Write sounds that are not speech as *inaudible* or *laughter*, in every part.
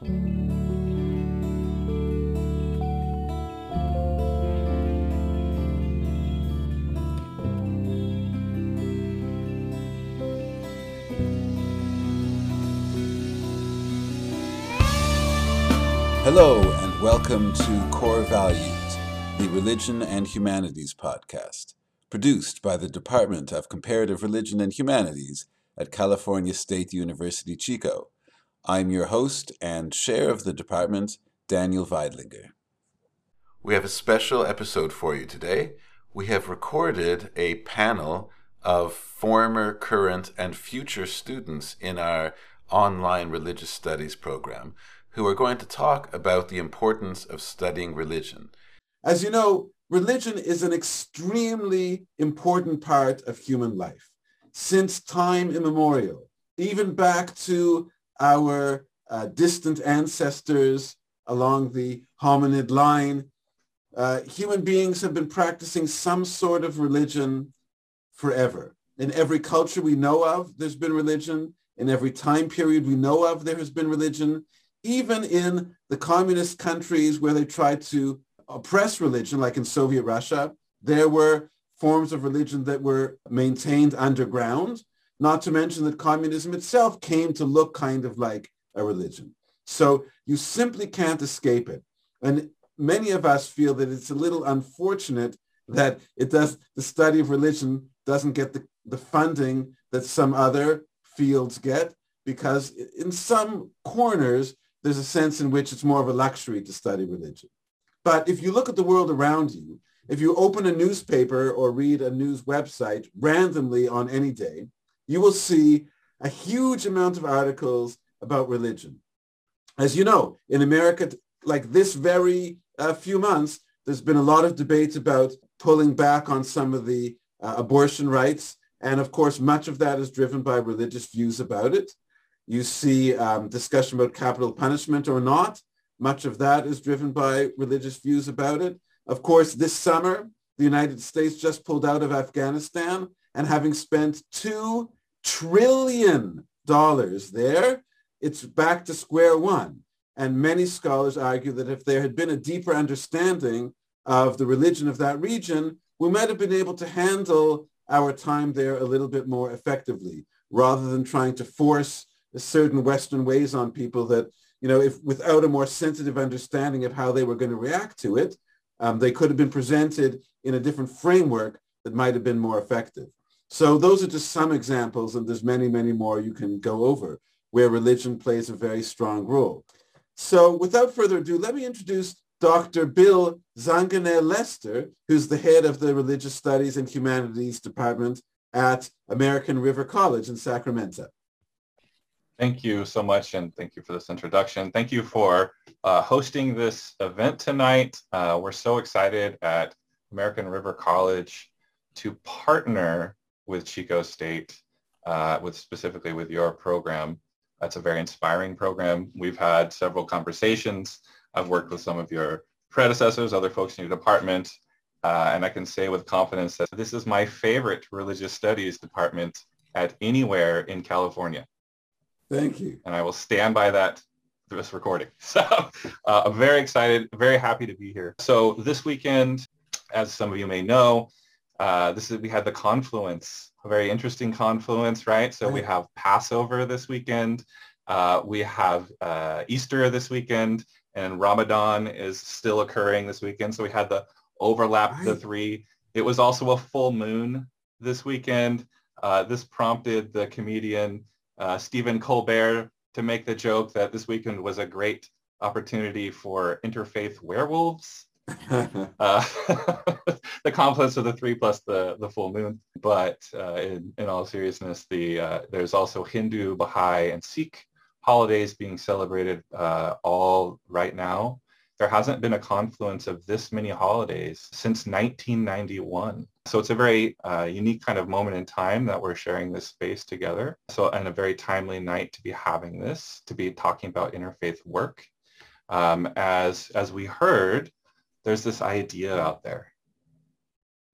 Hello, and welcome to Core Values, the Religion and Humanities podcast, produced by the Department of Comparative Religion and Humanities at California State University Chico. I'm your host and chair of the department, Daniel Weidlinger. We have a special episode for you today. We have recorded a panel of former, current, and future students in our online religious studies program who are going to talk about the importance of studying religion. As you know, religion is an extremely important part of human life since time immemorial, even back to our uh, distant ancestors along the hominid line. Uh, human beings have been practicing some sort of religion forever. In every culture we know of, there's been religion. In every time period we know of, there has been religion even in the communist countries where they tried to oppress religion, like in Soviet Russia, there were forms of religion that were maintained underground, not to mention that communism itself came to look kind of like a religion. So you simply can't escape it. And many of us feel that it's a little unfortunate that it does the study of religion doesn't get the, the funding that some other fields get because in some corners there's a sense in which it's more of a luxury to study religion. But if you look at the world around you, if you open a newspaper or read a news website randomly on any day, you will see a huge amount of articles about religion. As you know, in America, like this very uh, few months, there's been a lot of debate about pulling back on some of the uh, abortion rights. And of course, much of that is driven by religious views about it. You see um, discussion about capital punishment or not. Much of that is driven by religious views about it. Of course, this summer, the United States just pulled out of Afghanistan and having spent $2 trillion dollars there, it's back to square one. And many scholars argue that if there had been a deeper understanding of the religion of that region, we might have been able to handle our time there a little bit more effectively rather than trying to force certain Western ways on people that, you know, if without a more sensitive understanding of how they were going to react to it, um, they could have been presented in a different framework that might have been more effective. So those are just some examples, and there's many, many more you can go over where religion plays a very strong role. So without further ado, let me introduce Dr. Bill Zangeneh Lester, who's the head of the Religious Studies and Humanities Department at American River College in Sacramento. Thank you so much, and thank you for this introduction. Thank you for uh, hosting this event tonight. Uh, we're so excited at American River College to partner with Chico State, uh, with specifically with your program. That's a very inspiring program. We've had several conversations. I've worked with some of your predecessors, other folks in your department, uh, and I can say with confidence that this is my favorite religious studies department at anywhere in California. Thank you. And I will stand by that this recording. *laughs* So uh, I'm very excited, very happy to be here. So this weekend, as some of you may know, uh, this is we had the confluence, a very interesting confluence, right? So we have Passover this weekend. Uh, we have uh, Easter this weekend, and Ramadan is still occurring this weekend. So we had the overlap right. the three. It was also a full moon this weekend. Uh, this prompted the comedian uh, Stephen Colbert to make the joke that this weekend was a great opportunity for interfaith werewolves. *laughs* uh, *laughs* the confluence of the three plus the, the full moon. But uh, in, in all seriousness, the uh, there's also Hindu, Baha'i, and Sikh holidays being celebrated uh, all right now. There hasn't been a confluence of this many holidays since 1991. So it's a very uh, unique kind of moment in time that we're sharing this space together. So and a very timely night to be having this, to be talking about interfaith work. Um, as, as we heard, there's this idea out there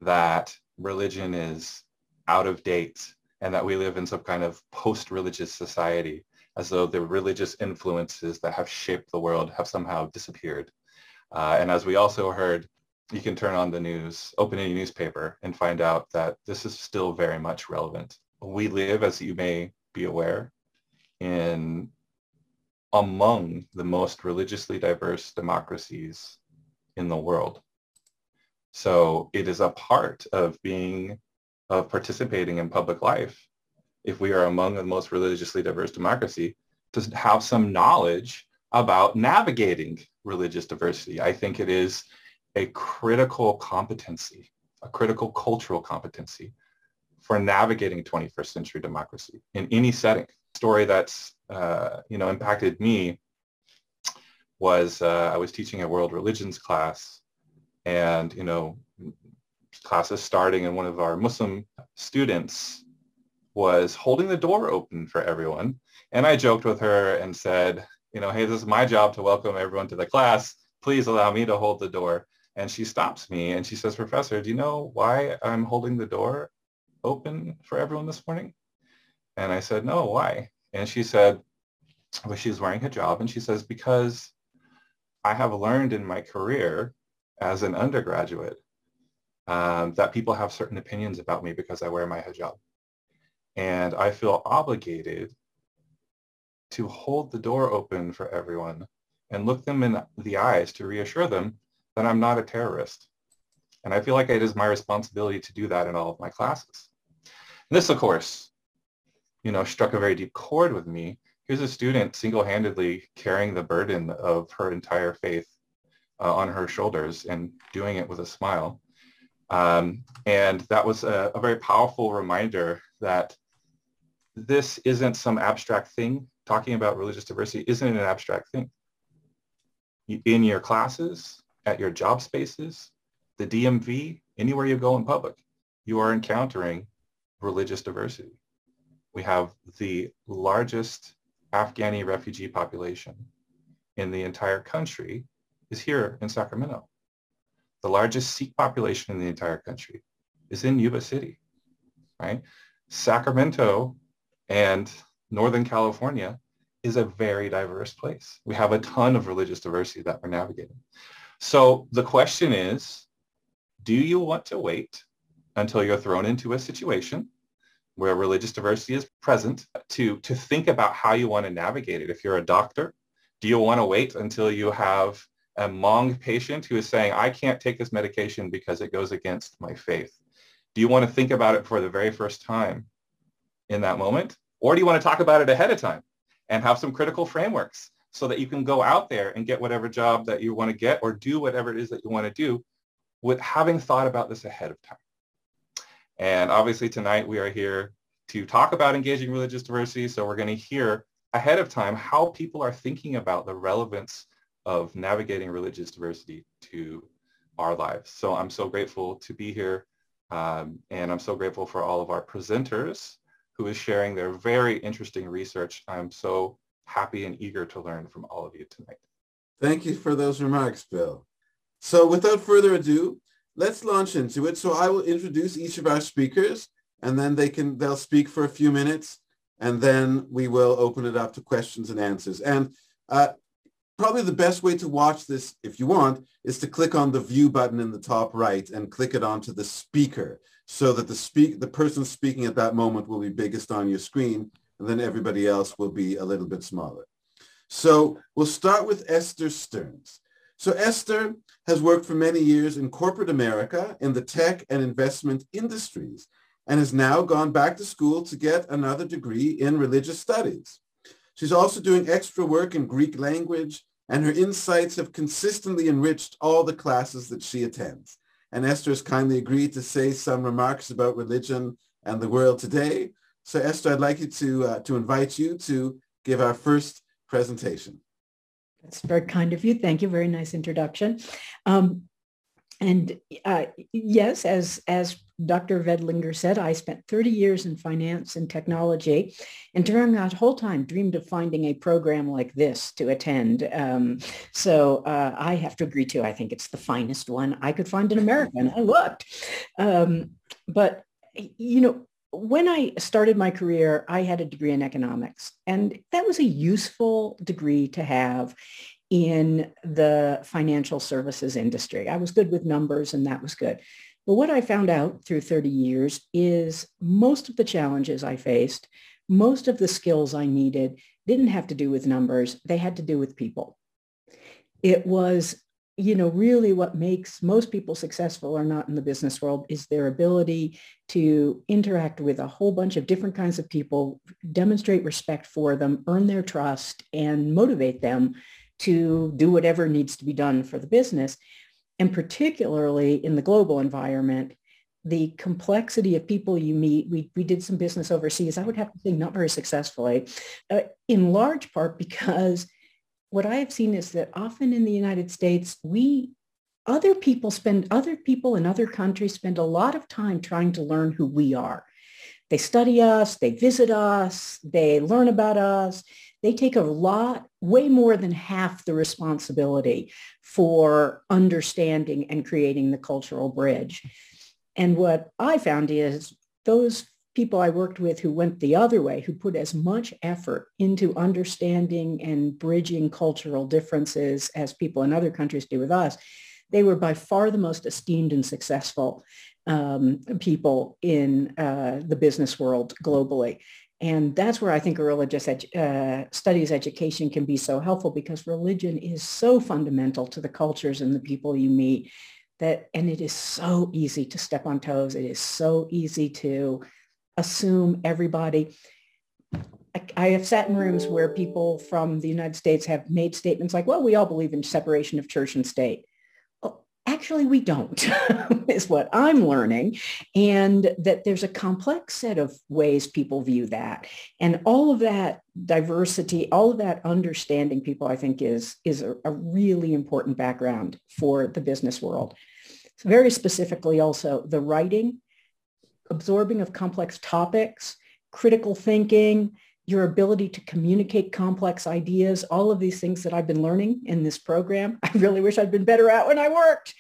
that religion is out of date and that we live in some kind of post-religious society. as though the religious influences that have shaped the world have somehow disappeared. Uh, and as we also heard, you can turn on the news, open any newspaper, and find out that this is still very much relevant. We live, as you may be aware, in among the most religiously diverse democracies in the world. So it is a part of being, of participating in public life, if we are among the most religiously diverse democracy, to have some knowledge about navigating religious diversity. I think it is a critical competency, a critical cultural competency for navigating 21st century democracy in any setting. Story that's uh, you know impacted me was uh, I was teaching a world religions class, and you know classes starting, and one of our Muslim students was holding the door open for everyone, and I joked with her and said, you know, hey, this is my job to welcome everyone to the class. Please allow me to hold the door. And she stops me and she says, Professor, do you know why I'm holding the door open for everyone this morning? And I said, no, why? And she said, well, she's wearing hijab. And she says, because I have learned in my career as an undergraduate um, that people have certain opinions about me because I wear my hijab. And I feel obligated to hold the door open for everyone and look them in the eyes to reassure them that I'm not a terrorist. And I feel like it is my responsibility to do that in all of my classes. And this, of course, you know, struck a very deep chord with me. Here's a student single-handedly carrying the burden of her entire faith uh, on her shoulders and doing it with a smile. Um, and that was a, a very powerful reminder that this isn't some abstract thing. Talking about religious diversity isn't an abstract thing. In your classes, at your job spaces, the DMV, anywhere you go in public, you are encountering religious diversity. We have the largest Afghani refugee population in the entire country is here in Sacramento. The largest Sikh population in the entire country is in Yuba City, right? Sacramento and Northern California is a very diverse place. We have a ton of religious diversity that we're navigating. So the question is, do you want to wait until you're thrown into a situation where religious diversity is present to, to think about how you want to navigate it? If you're a doctor, do you want to wait until you have a Hmong patient who is saying, I can't take this medication because it goes against my faith? Do you want to think about it for the very first time in that moment? Or do you want to talk about it ahead of time and have some critical frameworks so that you can go out there and get whatever job that you want to get or do whatever it is that you want to do with having thought about this ahead of time. And obviously tonight we are here to talk about engaging religious diversity. So we're going to hear ahead of time how people are thinking about the relevance of navigating religious diversity to our lives. So I'm so grateful to be here. Um, and I'm so grateful for all of our presenters who is sharing their very interesting research. I'm so happy and eager to learn from all of you tonight. Thank you for those remarks, Bill. So without further ado, let's launch into it. So I will introduce each of our speakers and then they can, they'll speak for a few minutes and then we will open it up to questions and answers. And uh, probably the best way to watch this, if you want, is to click on the view button in the top right and click it onto the speaker so that the speak the person speaking at that moment will be biggest on your screen and then everybody else will be a little bit smaller. So we'll start with Esther Stearns. So Esther has worked for many years in corporate America in the tech and investment industries and has now gone back to school to get another degree in religious studies. She's also doing extra work in Greek language and her insights have consistently enriched all the classes that she attends. And Esther has kindly agreed to say some remarks about religion and the world today. So Esther, I'd like you to, uh, to invite you to give our first presentation. That's very kind of you. Thank you. Very nice introduction. Um, and uh, yes, as, as Dr. Weidlinger said, I spent 30 years in finance and technology and during that whole time dreamed of finding a program like this to attend. Um, so uh, I have to agree too. I think it's the finest one I could find in America and I looked. Um, but, you know, when I started my career, I had a degree in economics, and that was a useful degree to have in the financial services industry. I was good with numbers, and that was good. But what I found out through 30 years is most of the challenges I faced, most of the skills I needed didn't have to do with numbers. They had to do with people. It was you know, really what makes most people successful or not in the business world is their ability to interact with a whole bunch of different kinds of people, demonstrate respect for them, earn their trust, and motivate them to do whatever needs to be done for the business. And particularly in the global environment, the complexity of people you meet, we, we did some business overseas, I would have to say not very successfully, uh, in large part because what I have seen is that often in the United States, we other people spend other people in other countries spend a lot of time trying to learn who we are. They study us, they visit us, they learn about us. They take a lot, way more than half the responsibility for understanding and creating the cultural bridge. And what I found is those people I worked with who went the other way, who put as much effort into understanding and bridging cultural differences as people in other countries do with us, they were by far the most esteemed and successful um, people in uh, the business world globally. And that's where I think religious edu- uh, studies education can be so helpful because religion is so fundamental to the cultures and the people you meet that, and it is so easy to step on toes. It is so easy to assume everybody. I, have sat in rooms where people from the United States have made statements like, well, we all believe in separation of church and state. Well, actually, we don't, *laughs* is what I'm learning. And that there's a complex set of ways people view that. And all of that diversity, all of that understanding people, I think, is, is a, a really important background for the business world. Very specifically also the writing absorbing of complex topics, critical thinking, your ability to communicate complex ideas, all of these things that I've been learning in this program. *laughs* I really wish I'd been better at when I worked.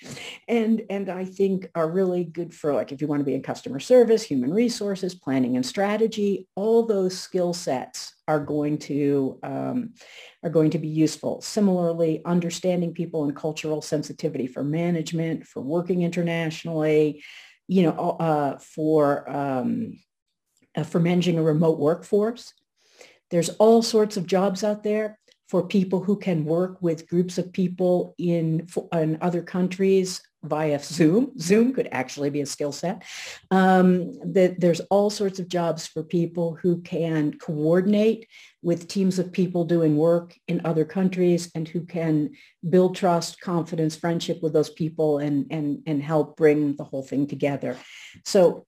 And, and I think are really good for like if you want to be in customer service, human resources, planning and strategy, all those skill sets are going to um, are going to be useful. Similarly, understanding people and cultural sensitivity for management, for working internationally, you know, uh, for um, uh, for managing a remote workforce. There's all sorts of jobs out there for people who can work with groups of people in, in other countries via Zoom. Zoom could actually be a skill set. Um, that there's all sorts of jobs for people who can coordinate with teams of people doing work in other countries and who can build trust, confidence, friendship with those people and, and, and help bring the whole thing together. So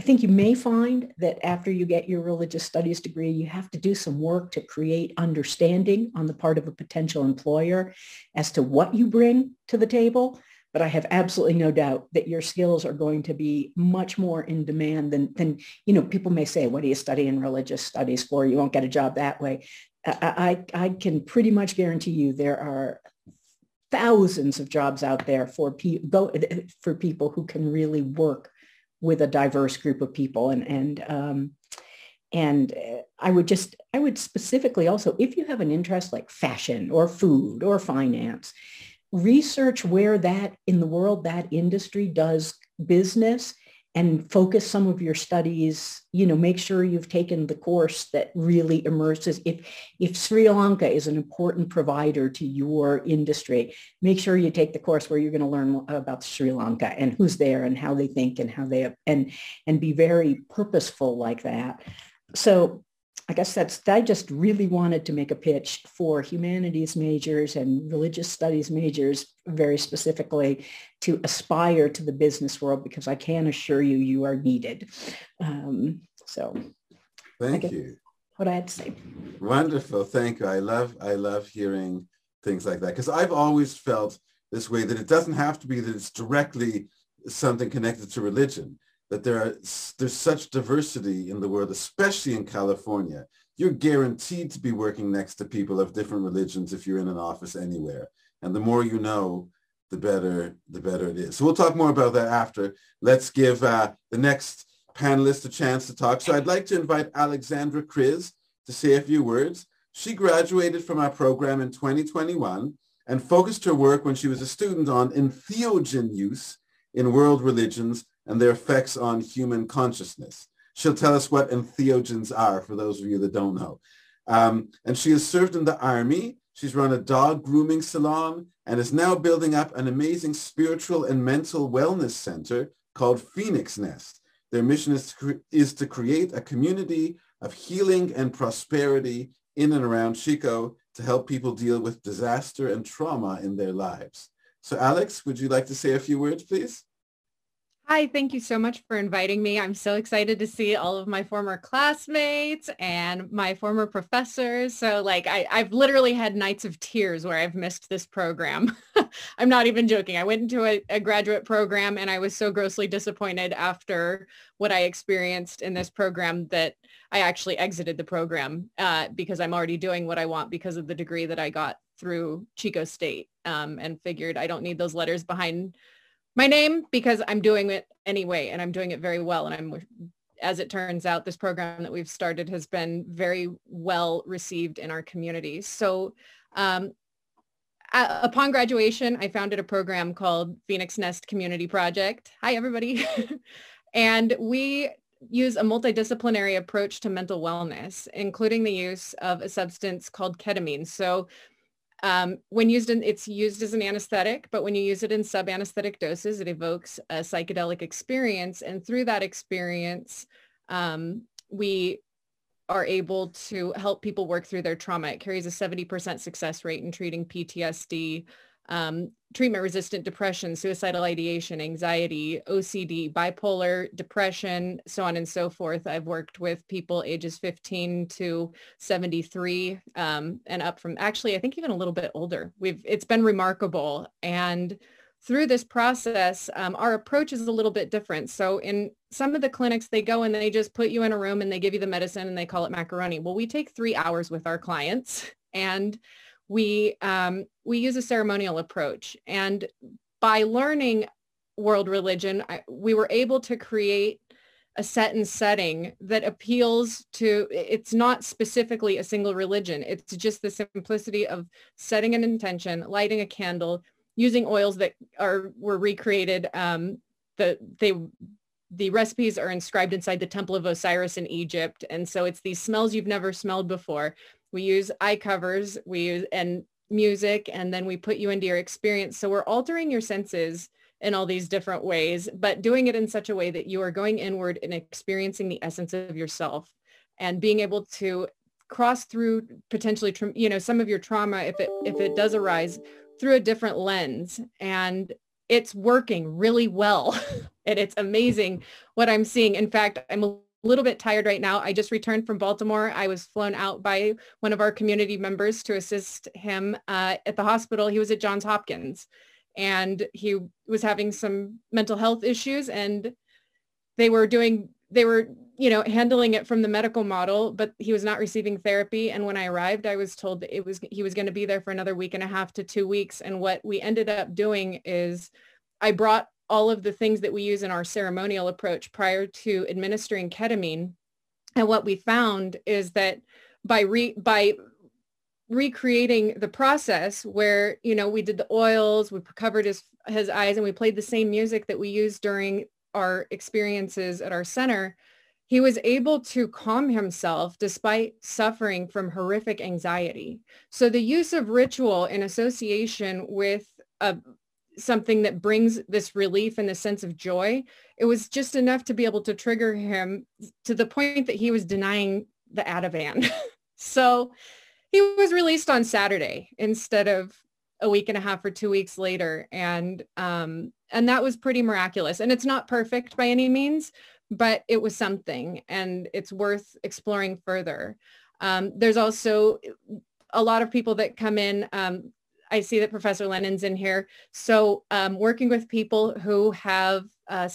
I think you may find that after you get your religious studies degree, you have to do some work to create understanding on the part of a potential employer as to what you bring to the table but I have absolutely no doubt that your skills are going to be much more in demand than, than you know, people may say, what do you study in religious studies for? You won't get a job that way. I, I, I can pretty much guarantee you there are thousands of jobs out there for, pe- for people who can really work with a diverse group of people. And, and, um, and I would just, I would specifically also, if you have an interest like fashion or food or finance, research where that in the world that industry does business and focus some of your studies you know make sure you've taken the course that really immerses if if sri lanka is an important provider to your industry make sure you take the course where you're going to learn about sri lanka and who's there and how they think and how they have and and be very purposeful like that. So I guess that's, I just really wanted to make a pitch for humanities majors and religious studies majors very specifically to aspire to the business world because I can assure you, you are needed. Um, so thank you. What I had to say. Wonderful. Thank you. I love, I love hearing things like that because I've always felt this way that it doesn't have to be that it's directly something connected to religion that there are there's such diversity in the world, especially in California. You're guaranteed to be working next to people of different religions if you're in an office anywhere. And the more you know, the better the better it is. So we'll talk more about that after. Let's give uh, the next panelists a chance to talk. So I'd like to invite Alexandra Kriz to say a few words. She graduated from our program in 2021 and focused her work when she was a student on entheogen use in world religions and their effects on human consciousness. She'll tell us what entheogens are for those of you that don't know. Um, and she has served in the army. She's run a dog grooming salon and is now building up an amazing spiritual and mental wellness center called Phoenix Nest. Their mission is to, is to create a community of healing and prosperity in and around Chico to help people deal with disaster and trauma in their lives. So Alex, would you like to say a few words, please? Hi, thank you so much for inviting me. I'm so excited to see all of my former classmates and my former professors. So like I, I've literally had nights of tears where I've missed this program. *laughs* I'm not even joking. I went into a, a, graduate program and I was so grossly disappointed after what I experienced in this program that I actually exited the program uh, because I'm already doing what I want because of the degree that I got through Chico State um, and figured I don't need those letters behind my name because I'm doing it anyway and I'm doing it very well. And I'm, as it turns out, this program that we've started has been very well received in our community. So um, uh, upon graduation, I founded a program called Phoenix Nest Community Project. Hi, everybody. *laughs* and we use a multidisciplinary approach to mental wellness, including the use of a substance called ketamine. So um, when used in, it's used as an anesthetic, but when you use it in sub-anesthetic doses, it evokes a psychedelic experience. And through that experience, um, we are able to help people work through their trauma. It carries a 70% success rate in treating PTSD, um, treatment-resistant depression, suicidal ideation, anxiety, OCD, bipolar, depression, so on and so forth. I've worked with people ages 15 to 73 um, and up from actually, I think even a little bit older. We've It's been remarkable. And through this process, um, our approach is a little bit different. So in some of the clinics, they go and they just put you in a room and they give you the medicine and they call it macaroni. Well, we take three hours with our clients and we um, we use a ceremonial approach. And by learning world religion I, we were able to create a set and setting that appeals to it's not specifically a single religion. It's just the simplicity of setting an intention lighting a candle using oils that are were recreated um, the they the recipes are inscribed inside the temple of osiris in egypt. And so it's these smells you've never smelled before we use eye covers, we use and music, and then we put you into your experience. So we're altering your senses in all these different ways, but doing it in such a way that you are going inward and experiencing the essence of yourself and being able to cross through potentially, you know, some of your trauma if it if it does arise through a different lens and it's working really well *laughs* and it's amazing what I'm seeing. In fact, I'm a little bit tired right now. I just returned from Baltimore. I was flown out by one of our community members to assist him uh, at the hospital. He was at Johns Hopkins and he was having some mental health issues and they were doing, they were, you know, handling it from the medical model, but he was not receiving therapy. And when I arrived, I was told that it was, he was going to be there for another week and a half to two weeks. And what we ended up doing is I brought all of the things that we use in our ceremonial approach prior to administering ketamine. And what we found is that by re, by recreating the process where, you know, we did the oils, we covered his, his eyes and we played the same music that we used during our experiences at our center, he was able to calm himself despite suffering from horrific anxiety. So the use of ritual in association with a, something that brings this relief and a sense of joy. It was just enough to be able to trigger him to the point that he was denying the Ativan. *laughs* so he was released on Saturday instead of a week and a half or two weeks later. And, um, and that was pretty miraculous. And it's not perfect by any means, but it was something and it's worth exploring further. Um, there's also a lot of people that come in um, I see that Professor Lennon's in here. So um, working with people who have uh,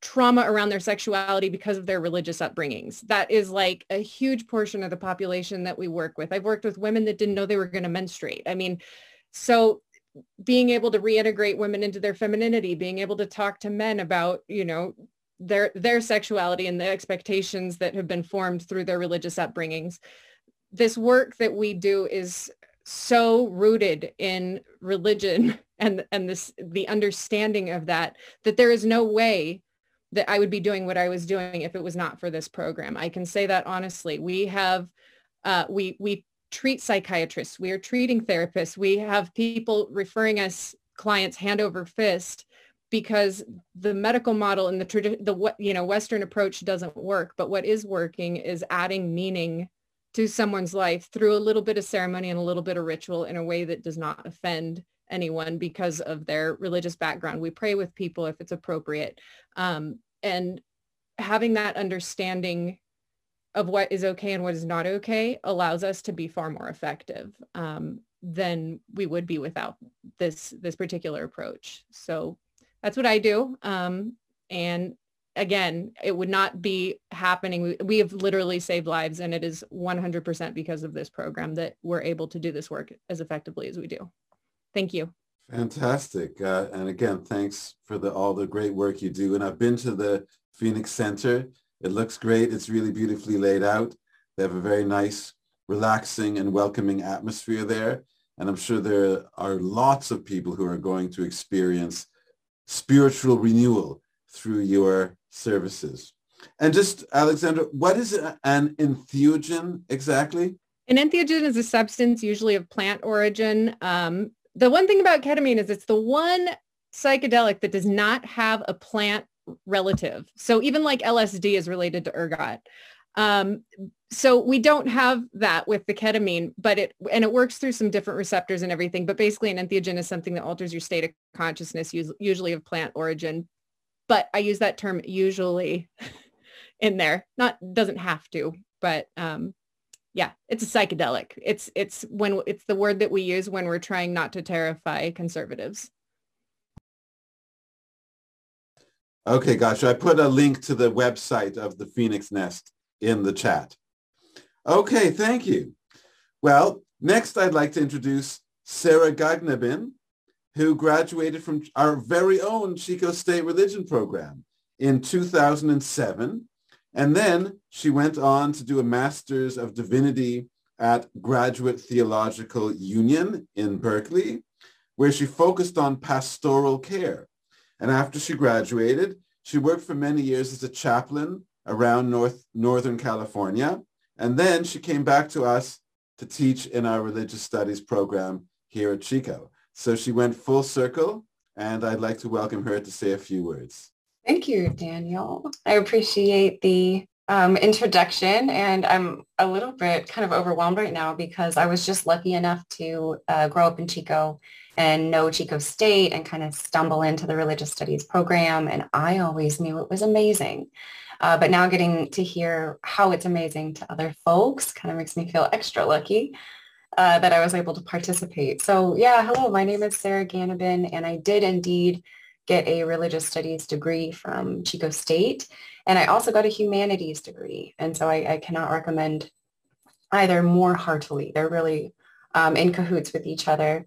trauma around their sexuality because of their religious upbringings. That is like a huge portion of the population that we work with. I've worked with women that didn't know they were going to menstruate. I mean, so being able to reintegrate women into their femininity, being able to talk to men about, you know, their their sexuality and the expectations that have been formed through their religious upbringings. This work that we do is so rooted in religion *laughs* and and this the understanding of that that there is no way that I would be doing what I was doing if it was not for this program. I can say that honestly. We have uh, we we treat psychiatrists, we are treating therapists, we have people referring us clients hand over fist because the medical model and the the you know western approach doesn't work but what is working is adding meaning to someone's life through a little bit of ceremony and a little bit of ritual in a way that does not offend anyone because of their religious background we pray with people if it's appropriate um, and having that understanding of what is okay and what is not okay allows us to be far more effective um, than we would be without this this particular approach so that's what I do. Um, and again, it would not be happening. We, we have literally saved lives and it is 100% because of this program that we're able to do this work as effectively as we do. Thank you. Fantastic. Uh, and again, thanks for the, all the great work you do. And I've been to the Phoenix Center. It looks great. It's really beautifully laid out. They have a very nice, relaxing and welcoming atmosphere there. And I'm sure there are lots of people who are going to experience spiritual renewal through your services. And just, Alexandra, what is an entheogen exactly? An entheogen is a substance usually of plant origin. Um, the one thing about ketamine is it's the one psychedelic that does not have a plant relative. So even like LSD is related to ergot. Um, so we don't have that with the ketamine, but it and it works through some different receptors and everything. But basically, an entheogen is something that alters your state of consciousness, usually of plant origin. But I use that term usually *laughs* in there. Not doesn't have to, but um, yeah, it's a psychedelic. It's it's when it's the word that we use when we're trying not to terrify conservatives. Okay, gosh, I put a link to the website of the Phoenix Nest in the chat. Okay, thank you. Well, next I'd like to introduce Sarah Gagnabin, who graduated from our very own Chico State Religion program in 2007. And then she went on to do a Master's of Divinity at Graduate Theological Union in Berkeley, where she focused on pastoral care. And after she graduated, she worked for many years as a chaplain around North, Northern California. And then she came back to us to teach in our religious studies program here at Chico. So she went full circle and I'd like to welcome her to say a few words. Thank you, Daniel. I appreciate the um, introduction and I'm a little bit kind of overwhelmed right now because I was just lucky enough to uh, grow up in Chico and know Chico State and kind of stumble into the religious studies program. And I always knew it was amazing. Uh, but now getting to hear how it's amazing to other folks kind of makes me feel extra lucky uh, that I was able to participate. So yeah, hello, my name is Sarah Ganabin, and I did indeed get a religious studies degree from Chico State. And I also got a humanities degree. And so I, I cannot recommend either more heartily. They're really um, in cahoots with each other.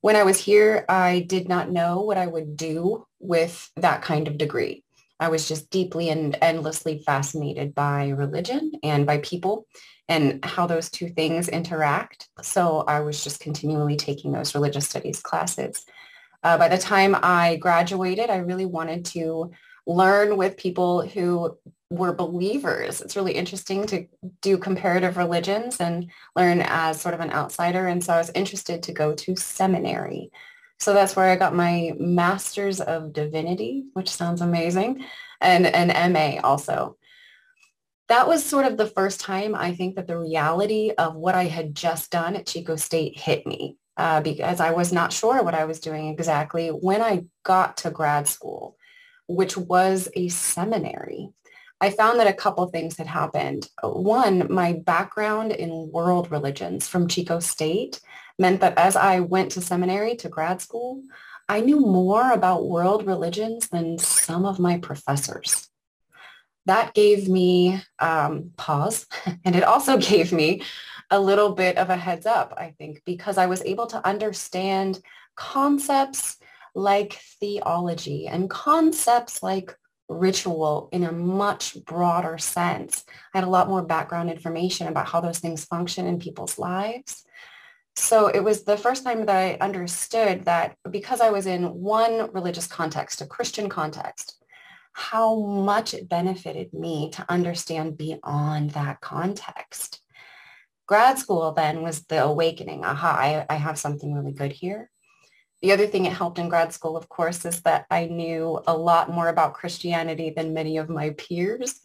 When I was here, I did not know what I would do with that kind of degree. I was just deeply and endlessly fascinated by religion and by people and how those two things interact. So I was just continually taking those religious studies classes. Uh, by the time I graduated, I really wanted to learn with people who were believers. It's really interesting to do comparative religions and learn as sort of an outsider. And so I was interested to go to seminary so that's where I got my Master's of Divinity, which sounds amazing, and an MA also. That was sort of the first time I think that the reality of what I had just done at Chico State hit me uh, because I was not sure what I was doing exactly when I got to grad school, which was a seminary. I found that a couple things had happened. One, my background in world religions from Chico State meant that as I went to seminary to grad school, I knew more about world religions than some of my professors. That gave me um, pause, *laughs* and it also *laughs* gave me a little bit of a heads up, I think, because I was able to understand concepts like theology and concepts like ritual in a much broader sense. I had a lot more background information about how those things function in people's lives. So it was the first time that I understood that because I was in one religious context, a Christian context, how much it benefited me to understand beyond that context. Grad school then was the awakening. Aha, I, I have something really good here. The other thing it helped in grad school, of course, is that I knew a lot more about Christianity than many of my peers.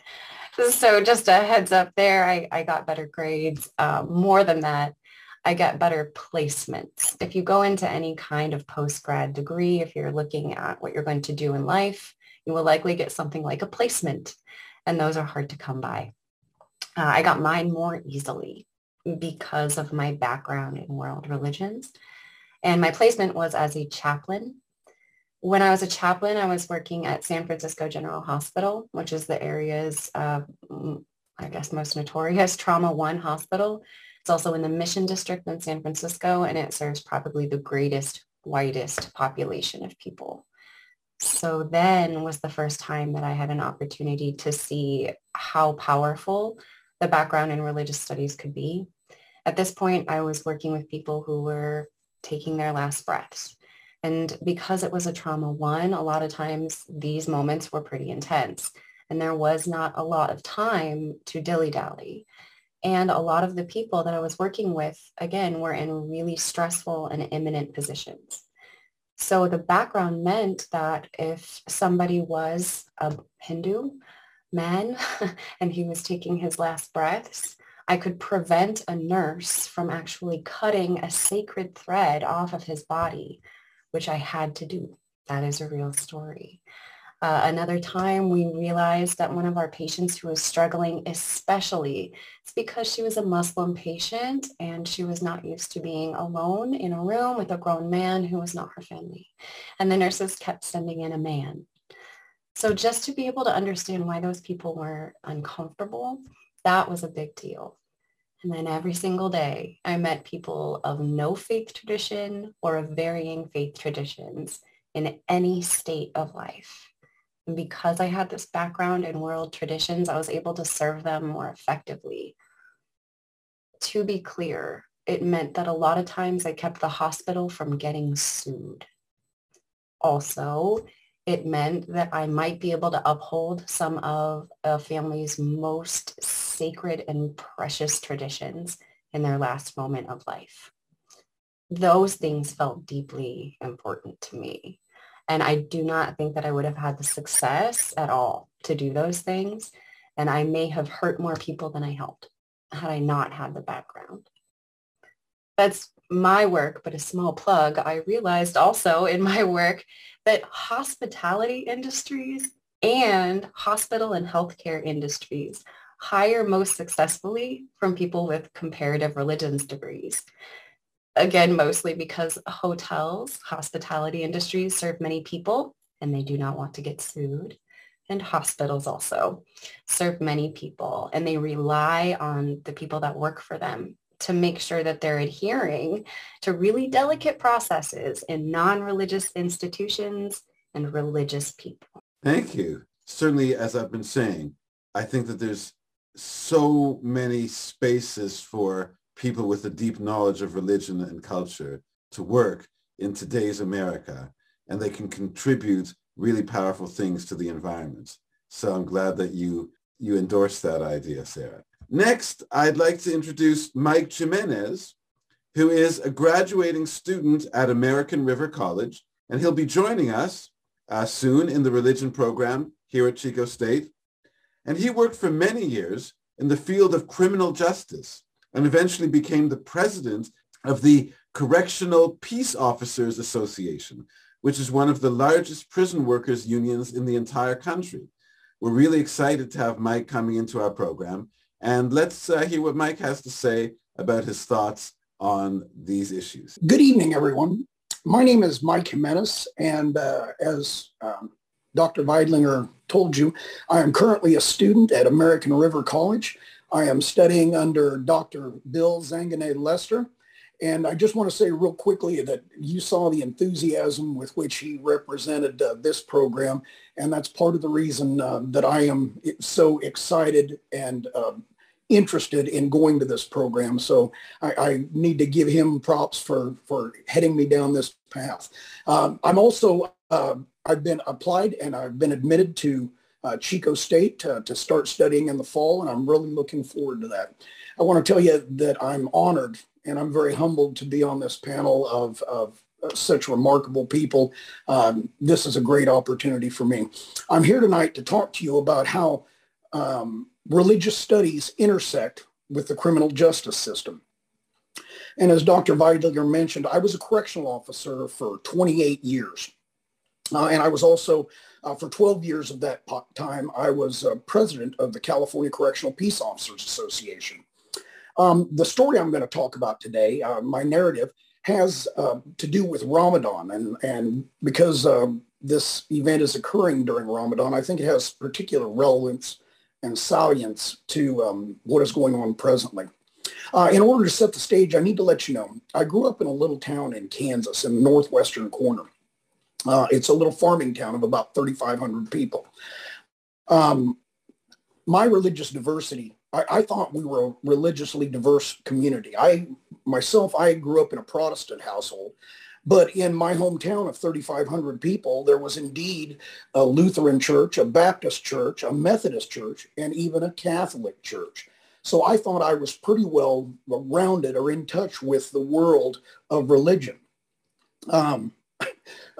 So just a heads up there, I, I got better grades. Um, more than that, I get better placements. If you go into any kind of post-grad degree, if you're looking at what you're going to do in life, you will likely get something like a placement. And those are hard to come by. Uh, I got mine more easily because of my background in world religions. And my placement was as a chaplain. When I was a chaplain, I was working at San Francisco General Hospital, which is the area's, uh, I guess, most notorious *laughs* Trauma One hospital. It's also in the Mission District in San Francisco, and it serves probably the greatest, whitest population of people. So then was the first time that I had an opportunity to see how powerful the background in religious studies could be. At this point, I was working with people who were taking their last breaths. And because it was a trauma one, a lot of times these moments were pretty intense. And there was not a lot of time to dilly-dally. And a lot of the people that I was working with, again, were in really stressful and imminent positions. So the background meant that if somebody was a Hindu man *laughs* and he was taking his last breaths, I could prevent a nurse from actually cutting a sacred thread off of his body, which I had to do. That is a real story. Uh, another time we realized that one of our patients who was struggling especially, it's because she was a Muslim patient and she was not used to being alone in a room with a grown man who was not her family. And the nurses kept sending in a man. So just to be able to understand why those people were uncomfortable, that was a big deal. And then every single day, I met people of no faith tradition or of varying faith traditions in any state of life. Because I had this background in world traditions, I was able to serve them more effectively. To be clear, it meant that a lot of times I kept the hospital from getting sued. Also, it meant that I might be able to uphold some of a family's most sacred and precious traditions in their last moment of life. Those things felt deeply important to me. And I do not think that I would have had the success at all to do those things. And I may have hurt more people than I helped had I not had the background. That's my work, but a small plug. I realized also in my *laughs* work that hospitality industries and hospital and healthcare industries hire most successfully from people with comparative religions degrees. Again, mostly because hotels, hospitality industries serve many people and they do not want to get sued. And hospitals also serve many people and they rely on the people that work for them to make sure that they're adhering to really delicate processes in non-religious institutions and religious people. Thank you. Certainly, as I've been saying, I think that there's so many spaces for people with a deep knowledge of religion and culture to work in today's America, and they can contribute really powerful things to the environment. So I'm glad that you you endorse that idea, Sarah. Next, I'd like to introduce Mike Jimenez, who is a graduating student at American River College, and he'll be joining us uh, soon in the religion program here at Chico State. And he worked for many years in the field of criminal justice and eventually became the president of the Correctional Peace Officers Association, which is one of the largest prison workers unions in the entire country. We're really excited to have Mike coming into our program and let's uh, hear what Mike has to say about his thoughts on these issues. Good evening, everyone. My name is Mike Jimenez, and uh, as um, Dr. Weidlinger told you, I am currently a student at American River College. I am studying under Dr. Bill Zangeneh Lester, And I just want to say real quickly that you saw the enthusiasm with which he represented uh, this program. And that's part of the reason uh, that I am so excited and uh, interested in going to this program. So I, I, need to give him props for, for heading me down this path. Um, I'm also, uh, I've been applied and I've been admitted to uh, Chico State to start studying in the fall, and I'm really looking forward to that. I want to tell you that I'm honored and I'm very humbled to be on this panel of, of such remarkable people. Um, this is a great opportunity for me. I'm here tonight to talk to you about how um, religious studies intersect with the criminal justice system. And as Dr. Weidlinger mentioned, I was a correctional officer for 28 years. Uh, and I was also, uh, for 12 years of that time, I was uh, president of the California Correctional Peace Officers Association. Um, the story I'm going to talk about today, uh, my narrative, has uh, to do with Ramadan. And, and because um, this event is occurring during Ramadan, I think it has particular relevance and salience to um, what is going on presently. Uh, in order to set the stage, I need to let you know, I grew up in a little town in Kansas in the northwestern corner. Uh, it's a little farming town of about 3,500 people. Um, my religious diversity, I, I, thought we were a religiously diverse community. I myself, I grew up in a Protestant household, but in my hometown of 3,500 people, there was indeed a Lutheran church, a Baptist church, a Methodist church, and even a Catholic church. So I thought I was pretty well rounded or in touch with the world of religion. Um,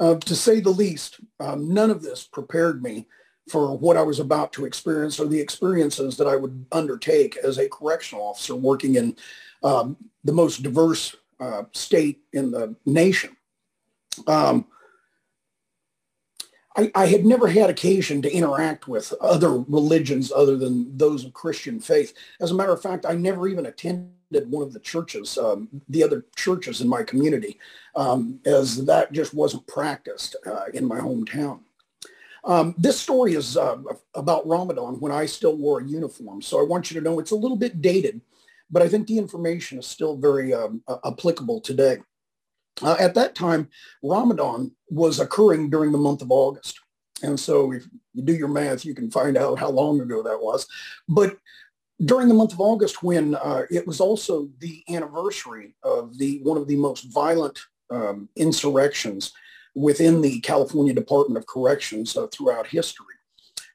uh, to say the least, um, none of this prepared me for what I was about to experience or the experiences that I would undertake as a correctional officer working in um, the most diverse uh, state in the nation. Um, I, I, had never had occasion to interact with other religions other than those of Christian faith. As a matter of fact, I never even attended one of the churches, um, the other churches in my community, um, as that just wasn't practiced uh, in my hometown. Um, this story is uh, about Ramadan when I still wore a uniform. So I want you to know it's a little bit dated, but I think the information is still very um, applicable today. Uh, at that time, Ramadan was occurring during the month of August. And so if you do your math, you can find out how long ago that was. But during the month of August, when uh, it was also the anniversary of the one of the most violent um, insurrections within the California Department of Corrections uh, throughout history.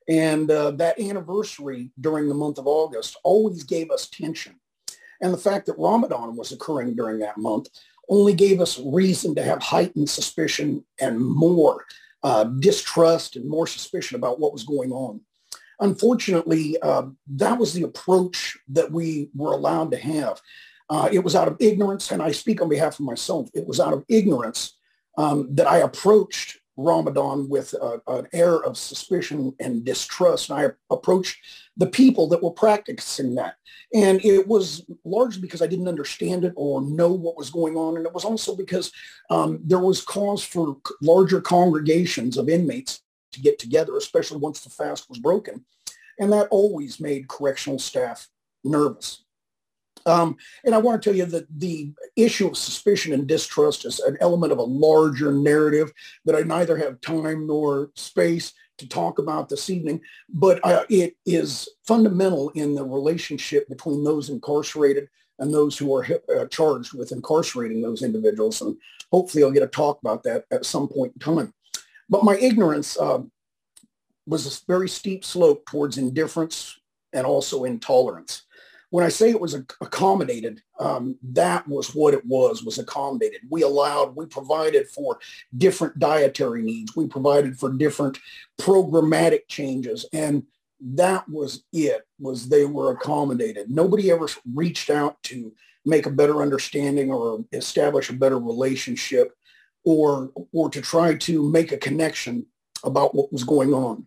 And uh, that anniversary during the month of August always gave us tension and the fact that Ramadan was occurring during that month only gave us reason to have heightened suspicion and more uh, distrust and more suspicion about what was going on. Unfortunately, uh, that was the approach that we were allowed to have. Uh, it was out of ignorance, and I speak on behalf of myself. It was out of ignorance um, that I approached Ramadan with uh, an air of suspicion and distrust. And I approached the people that were practicing that. And it was largely because I didn't understand it or know what was going on. And it was also because um, there was cause for larger congregations of inmates to get together, especially once the fast was broken. And that always made correctional staff nervous. Um, and I want to tell you that the issue of suspicion and distrust is an element of a larger narrative that I neither have time nor space to talk about this evening, but uh, it is fundamental in the relationship between those incarcerated and those who are uh, charged with incarcerating those individuals. And hopefully I'll get a talk about that at some point in time. But my ignorance uh, was a very steep slope towards indifference and also intolerance when I say it was accommodated, um, that was what it was, was accommodated. We allowed, we provided for different dietary needs. We provided for different programmatic changes. And that was it, was they were accommodated. Nobody ever reached out to make a better understanding or establish a better relationship or, or to try to make a connection about what was going on.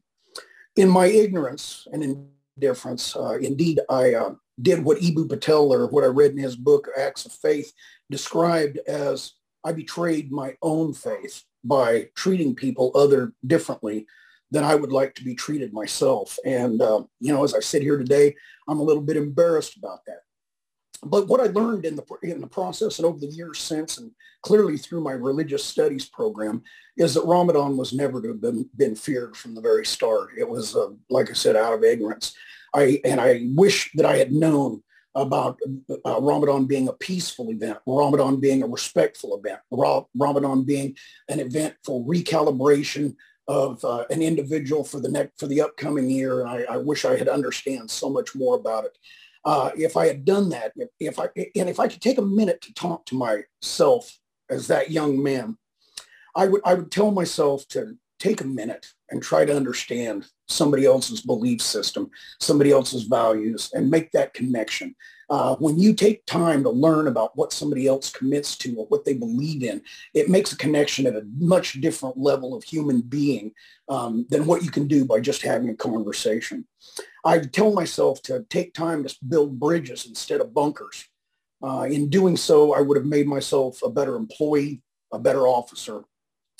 In my ignorance and indifference, uh, indeed, I, uh, did what Eboo Patel or what I read in his book, Acts of Faith, described as I betrayed my own faith by treating people other differently than I would like to be treated myself. And, uh, you know, as I sit here today, I'm a little bit embarrassed about that. But what I learned in the in the process and over the years since, and clearly through my religious studies program, is that Ramadan was never to have been, been feared from the very start. It was, uh, like I said, out of ignorance. I and I wish that I had known about uh, Ramadan being a peaceful event, Ramadan being a respectful event, Ramadan being an event for recalibration of uh, an individual for the next for the upcoming year. I, I, wish I had understand so much more about it. Uh, if I had done that, if, if I and if I could take a minute to talk to myself as that young man, I would I would tell myself to take a minute and try to understand somebody else's belief system, somebody else's values, and make that connection. Uh, when you take time to learn about what somebody else commits to or what they believe in, it makes a connection at a much different level of human being um, than what you can do by just having a conversation. I tell myself to take time to build bridges instead of bunkers. Uh, in doing so, I would have made myself a better employee, a better officer,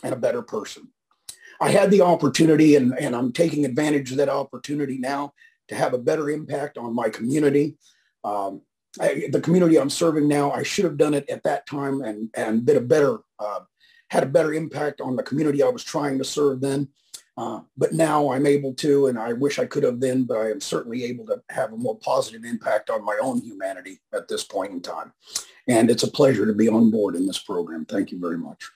and a better person. I had the opportunity and, and I'm taking advantage of that opportunity now to have a better impact on my community. Um, I, the community I'm serving now, I should have done it at that time and, and been a better, uh, had a better impact on the community I was trying to serve then. Uh, but now I'm able to, and I wish I could have then, but I am certainly able to have a more positive impact on my own humanity at this point in time. And it's a pleasure to be on board in this program. Thank you very much.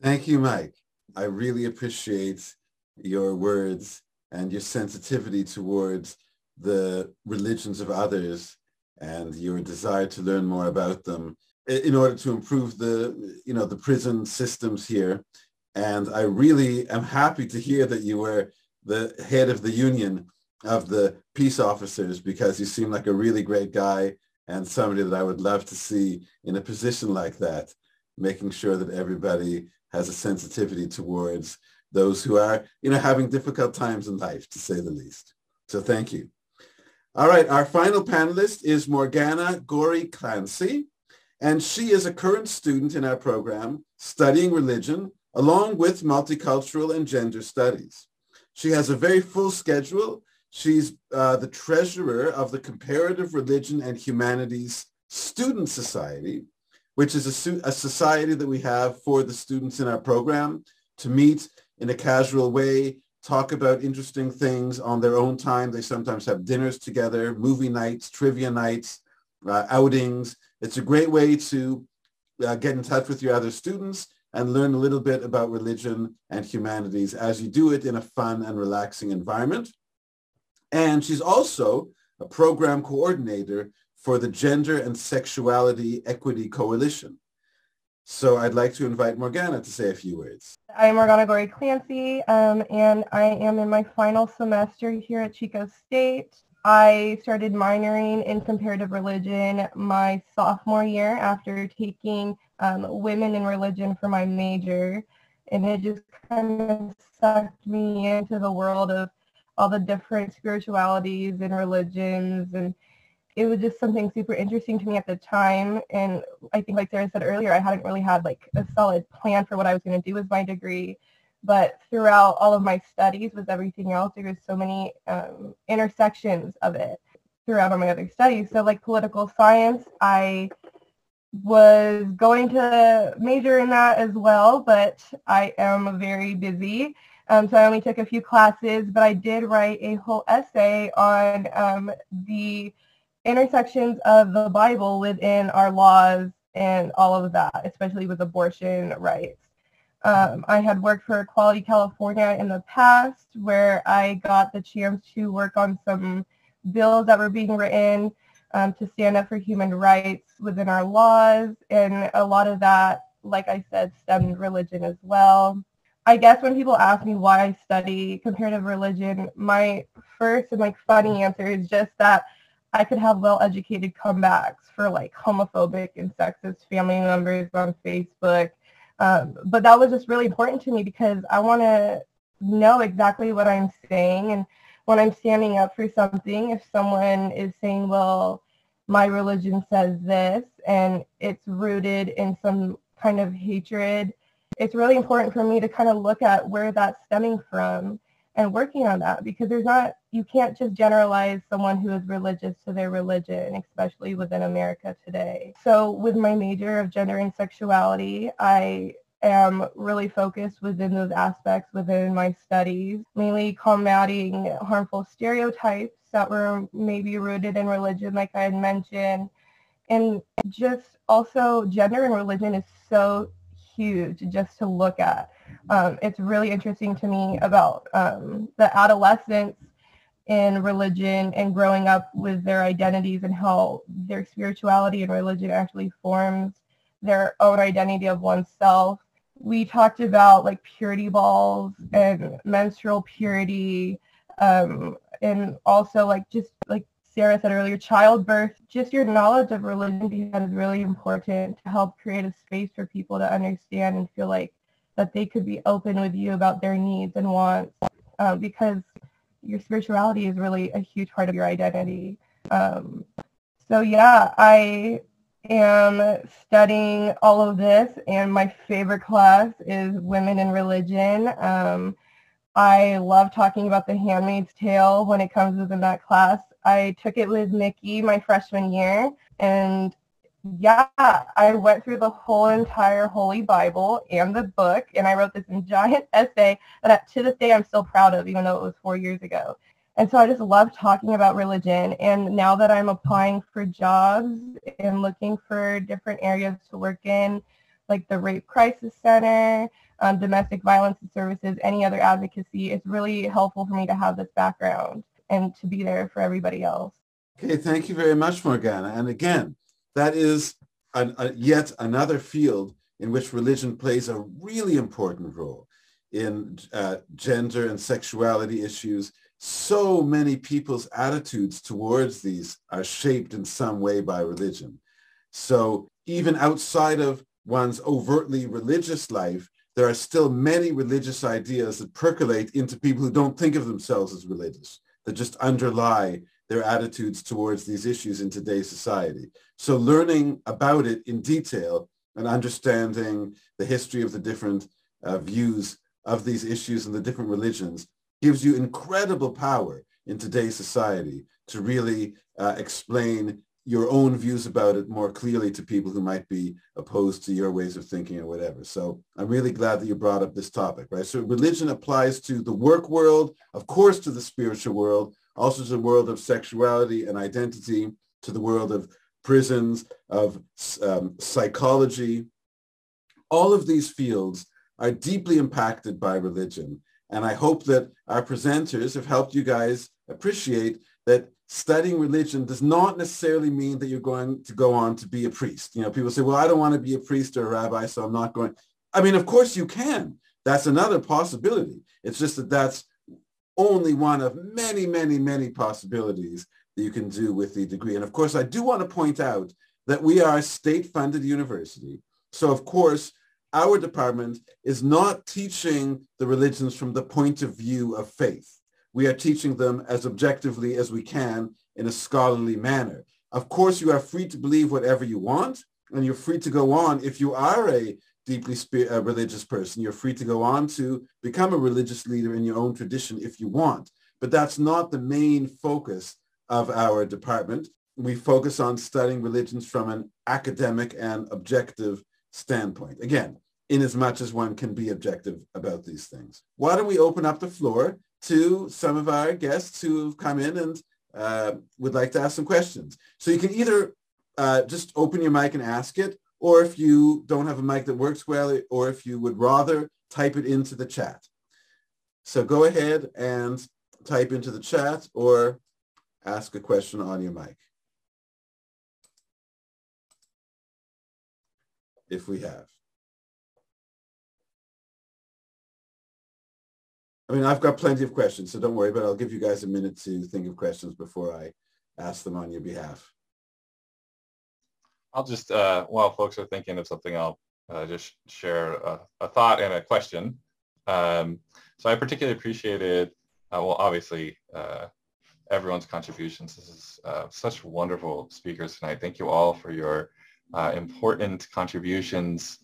Thank you, Mike. I really appreciate your words and your sensitivity towards the religions of others and your desire to learn more about them in order to improve the, you know, the prison systems here. And I really am happy to hear that you were the head of the union of the peace officers because you seem like a really great guy and somebody that I would love to see in a position like that, making sure that everybody has a sensitivity towards those who are, you know, having difficult times in life, to say the least. So thank you. All right, our final panelist is Morgana Gorey Clancy, and she is a current student in our program studying religion along with multicultural and gender studies. She has a very full schedule. She's uh, the treasurer of the Comparative Religion and Humanities Student Society, which is a, a society that we have for the students in our program to meet in a casual way, talk about interesting things on their own time. They sometimes have dinners together, movie nights, trivia nights, uh, outings. It's a great way to uh, get in touch with your other students and learn a little bit about religion and humanities as you do it in a fun and relaxing environment. And she's also a program coordinator for the Gender and Sexuality Equity Coalition. So I'd like to invite Morgana to say a few words. I'm Morgana Clancy, um, and I am in my final semester here at Chico State. I started minoring in comparative religion my sophomore year after taking um, women in religion for my major. And it just kind of sucked me into the world of all the different spiritualities and religions and it was just something super interesting to me at the time. And I think like Sarah said earlier, I hadn't really had like a solid plan for what I was going to do with my degree. But throughout all of my studies with everything else, there was so many um, intersections of it throughout all my other studies. So like political science, I was going to major in that as well, but I am very busy. Um, so I only took a few classes, but I did write a whole essay on um, the intersections of the Bible within our laws and all of that, especially with abortion rights. Um, I had worked for Equality California in the past where I got the chance to work on some bills that were being written um, to stand up for human rights within our laws. And a lot of that, like I said, stemmed religion as well. I guess when people ask me why I study comparative religion, my first and like funny answer is just that I could have well-educated comebacks for like homophobic and sexist family members on Facebook. Um, but that was just really important to me because I want to know exactly what I'm saying. And when I'm standing up for something, if someone is saying, well, my religion says this and it's rooted in some kind of hatred, it's really important for me to kind of look at where that's stemming from and working on that because there's not you can't just generalize someone who is religious to their religion, especially within America today. So with my major of gender and sexuality, I am really focused within those aspects within my studies, mainly combating harmful stereotypes that were maybe rooted in religion, like I had mentioned. And just also gender and religion is so huge just to look at. Um, it's really interesting to me about um, the adolescents in religion and growing up with their identities and how their spirituality and religion actually forms their own identity of oneself. We talked about like purity balls and menstrual purity um, and also like just like Sarah said earlier, childbirth, just your knowledge of religion is really important to help create a space for people to understand and feel like that they could be open with you about their needs and wants um, because your spirituality is really a huge part of your identity. Um, so yeah, I am studying all of this and my favorite class is Women in Religion. Um, I love talking about The Handmaid's Tale when it comes within that class. I took it with Nikki my freshman year and yeah, I went through the whole entire Holy Bible and the book, and I wrote this *laughs* giant essay that to this day I'm still proud of, even though it was four years ago. And so I just love talking about religion. And now that I'm applying for jobs and looking for different areas to work in, like the Rape Crisis Center, um, domestic violence services, any other advocacy, it's really helpful for me to have this background and to be there for everybody else. Okay, thank you very much, Morgana. And again, that is an, a, yet another field in which religion plays a really important role in uh, gender and sexuality issues. So many people's attitudes towards these are shaped in some way by religion. So even outside of one's overtly religious life, there are still many religious ideas that percolate into people who don't think of themselves as religious, that just underlie their attitudes towards these issues in today's society. So learning about it in detail and understanding the history of the different uh, views of these issues and the different religions gives you incredible power in today's society to really uh, explain your own views about it more clearly to people who might be opposed to your ways of thinking or whatever. So I'm really glad that you brought up this topic, right? So religion applies to the work world, of course, to the spiritual world, also to the world of sexuality and identity, to the world of prisons, of um, psychology. All of these fields are deeply impacted by religion. And I hope that our presenters have helped you guys appreciate that studying religion does not necessarily mean that you're going to go on to be a priest. You know, people say, well, I don't want to be a priest or a rabbi, so I'm not going. I mean, of course you can. That's another possibility. It's just that that's only one of many, many, many possibilities that you can do with the degree. And of course, I do want to point out that we are a state-funded university. So of course, our department is not teaching the religions from the point of view of faith. We are teaching them as objectively as we can in a scholarly manner. Of course, you are free to believe whatever you want, and you're free to go on if you are a deeply spirit, religious person. You're free to go on to become a religious leader in your own tradition if you want. But that's not the main focus of our department. We focus on studying religions from an academic and objective standpoint. Again, in as much as one can be objective about these things. Why don't we open up the floor to some of our guests who've come in and uh, would like to ask some questions. So you can either uh, just open your mic and ask it, or if you don't have a mic that works well, or if you would rather type it into the chat. So go ahead and type into the chat or ask a question on your mic. If we have. I mean, I've got plenty of questions, so don't worry, but I'll give you guys a minute to think of questions before I ask them on your behalf. I'll just, uh, while folks are thinking of something, I'll uh, just share a, a, thought and a question. Um, so I particularly appreciated, uh, well, obviously, uh, everyone's contributions. This is uh, such wonderful speakers tonight. Thank you all for your uh, important contributions,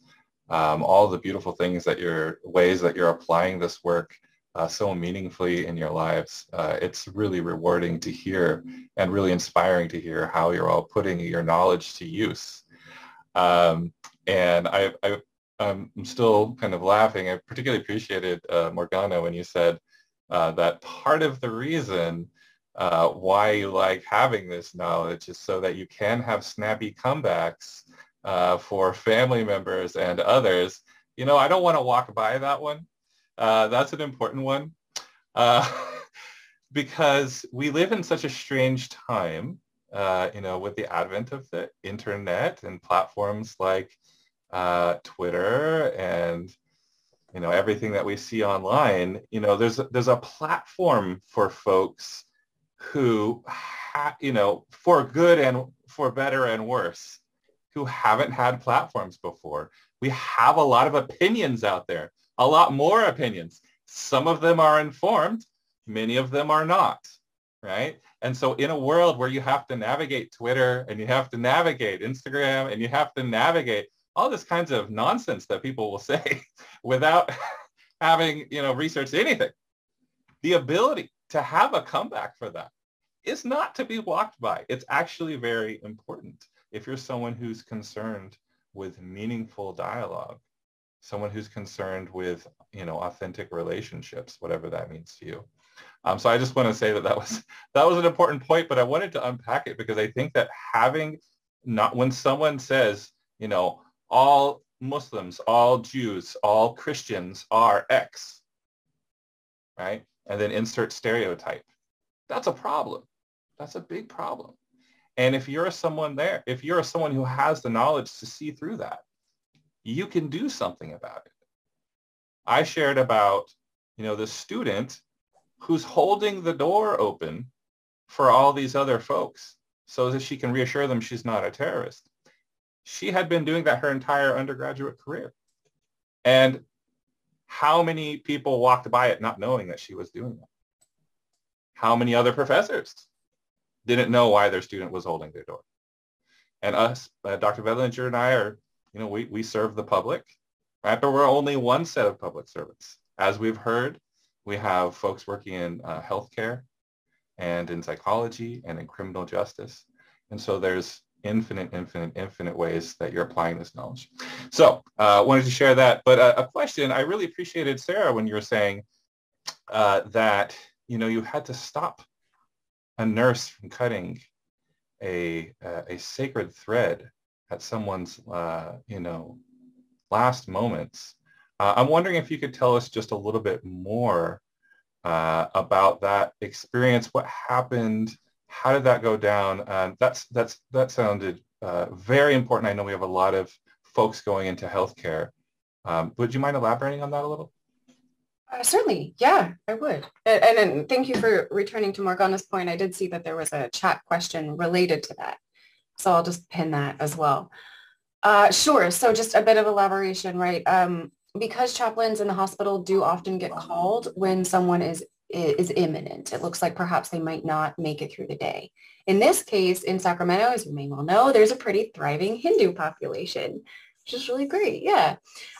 um, all the beautiful things that you're, ways that you're applying this work uh, so meaningfully in your lives. Uh, it's really rewarding to hear and really inspiring to hear how you're all putting your knowledge to use. Um, and I, I, I'm still kind of laughing. I particularly appreciated uh, Morgana when you said uh, that part of the reason uh, why you like having this knowledge is so that you can have snappy comebacks uh, for family members and others. You know, I don't want to walk by that one. Uh, that's an important one uh, *laughs* because we live in such a strange time, uh, you know, with the advent of the internet and platforms like uh, Twitter and you know everything that we see online. You know, there's there's a platform for folks who, ha- you know, for good and for better and worse, who haven't had platforms before. We have a lot of opinions out there, a lot more opinions. Some of them are informed, many of them are not, right? And so in a world where you have to navigate Twitter and you have to navigate Instagram and you have to navigate all this kinds of nonsense that people will *laughs* say *laughs* without *laughs* having, you know, researched anything, the ability to have a comeback for that is not to be walked by. It's actually very important if you're someone who's concerned with meaningful dialogue, someone who's concerned with, you know, authentic relationships, whatever that means to you. Um, so I just want to say that that was *laughs* that was an important point, but I wanted to unpack it because I think that having not when someone says, you know, all Muslims, all Jews, all Christians are X, right? And then insert stereotype. That's a problem. That's a big problem. And if you're someone there, if you're someone who has the knowledge to see through that, you can do something about it. I shared about, you know, the student who's holding the door open for all these other folks so that she can reassure them she's not a terrorist. She had been doing that her entire undergraduate career. And how many people walked by it not knowing that she was doing that? How many other professors didn't know why their student was holding their door. And us, uh, Dr. Weidlinger and I are, you know, we, we serve the public, right? But we're only one set of public servants. As we've heard, we have folks working in uh, healthcare and in psychology and in criminal justice. And so there's infinite, infinite, infinite ways that you're applying this knowledge. So I uh, wanted to share that. But uh, a question, I really appreciated, Sarah, when you were saying uh, that, you know, you had to stop a nurse from cutting a, uh, a sacred thread at someone's, uh, you know, last moments. Uh, I'm wondering if you could tell us just a little bit more uh, about that experience. What happened? How did that go down? that's, that's, that sounded uh, very important. I know we have a lot of folks going into healthcare. Um, would you mind elaborating on that a little? Uh, certainly, yeah, I would. And, and, and, thank you for returning to Morgana's point. I did see that there was a chat question related to that. So I'll just pin that as well. Uh, sure. So just a bit of elaboration, right? Um, because chaplains in the hospital do often get called when someone is is imminent. It looks like perhaps they might not make it through the day. In this case, in Sacramento, as you may well know, there's a pretty thriving Hindu population which is really great. Yeah.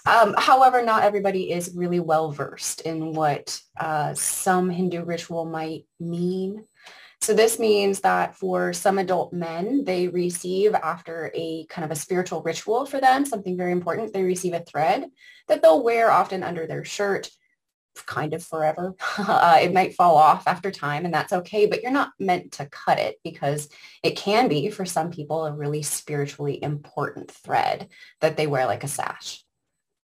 Um, however, not everybody is really well versed in what uh, some Hindu ritual might mean. So this means that for some adult men, they receive after a kind of a spiritual ritual for them, something very important, they receive a thread that they'll wear often under their shirt kind of forever. *laughs* Uh, it might fall off after time and that's okay, but you're not meant to cut it because it can be for some people a really spiritually important thread that they wear like a sash.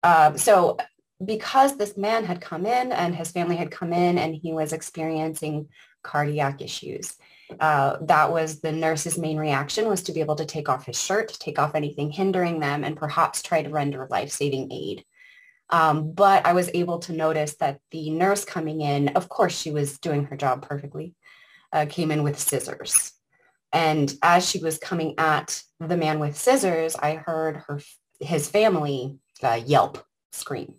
Um, so because this man had come in and his family had come in and he was experiencing cardiac issues, uh, that was the nurse's main reaction was to be able to take off his shirt, take off anything hindering them, and perhaps try to render life-saving aid. Um, but I was able to notice that the nurse coming in, of course, she was doing her job perfectly, uh, came in with scissors. And as she was coming at the man with scissors, I heard her his family uh, yelp, scream.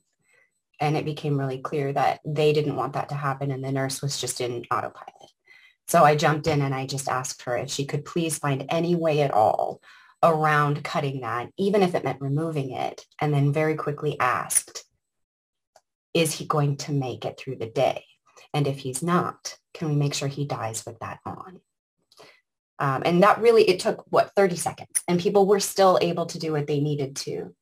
And it became really clear that they didn't want that to happen and the nurse was just in autopilot. So I jumped in and I just asked her if she could please find any way at all around cutting that, even if it meant removing it, and then very quickly asked is he going to make it through the day? And if he's not, can we make sure he dies with that on? Um, and that really, it took what, 30 seconds and people were still able to do what they needed to.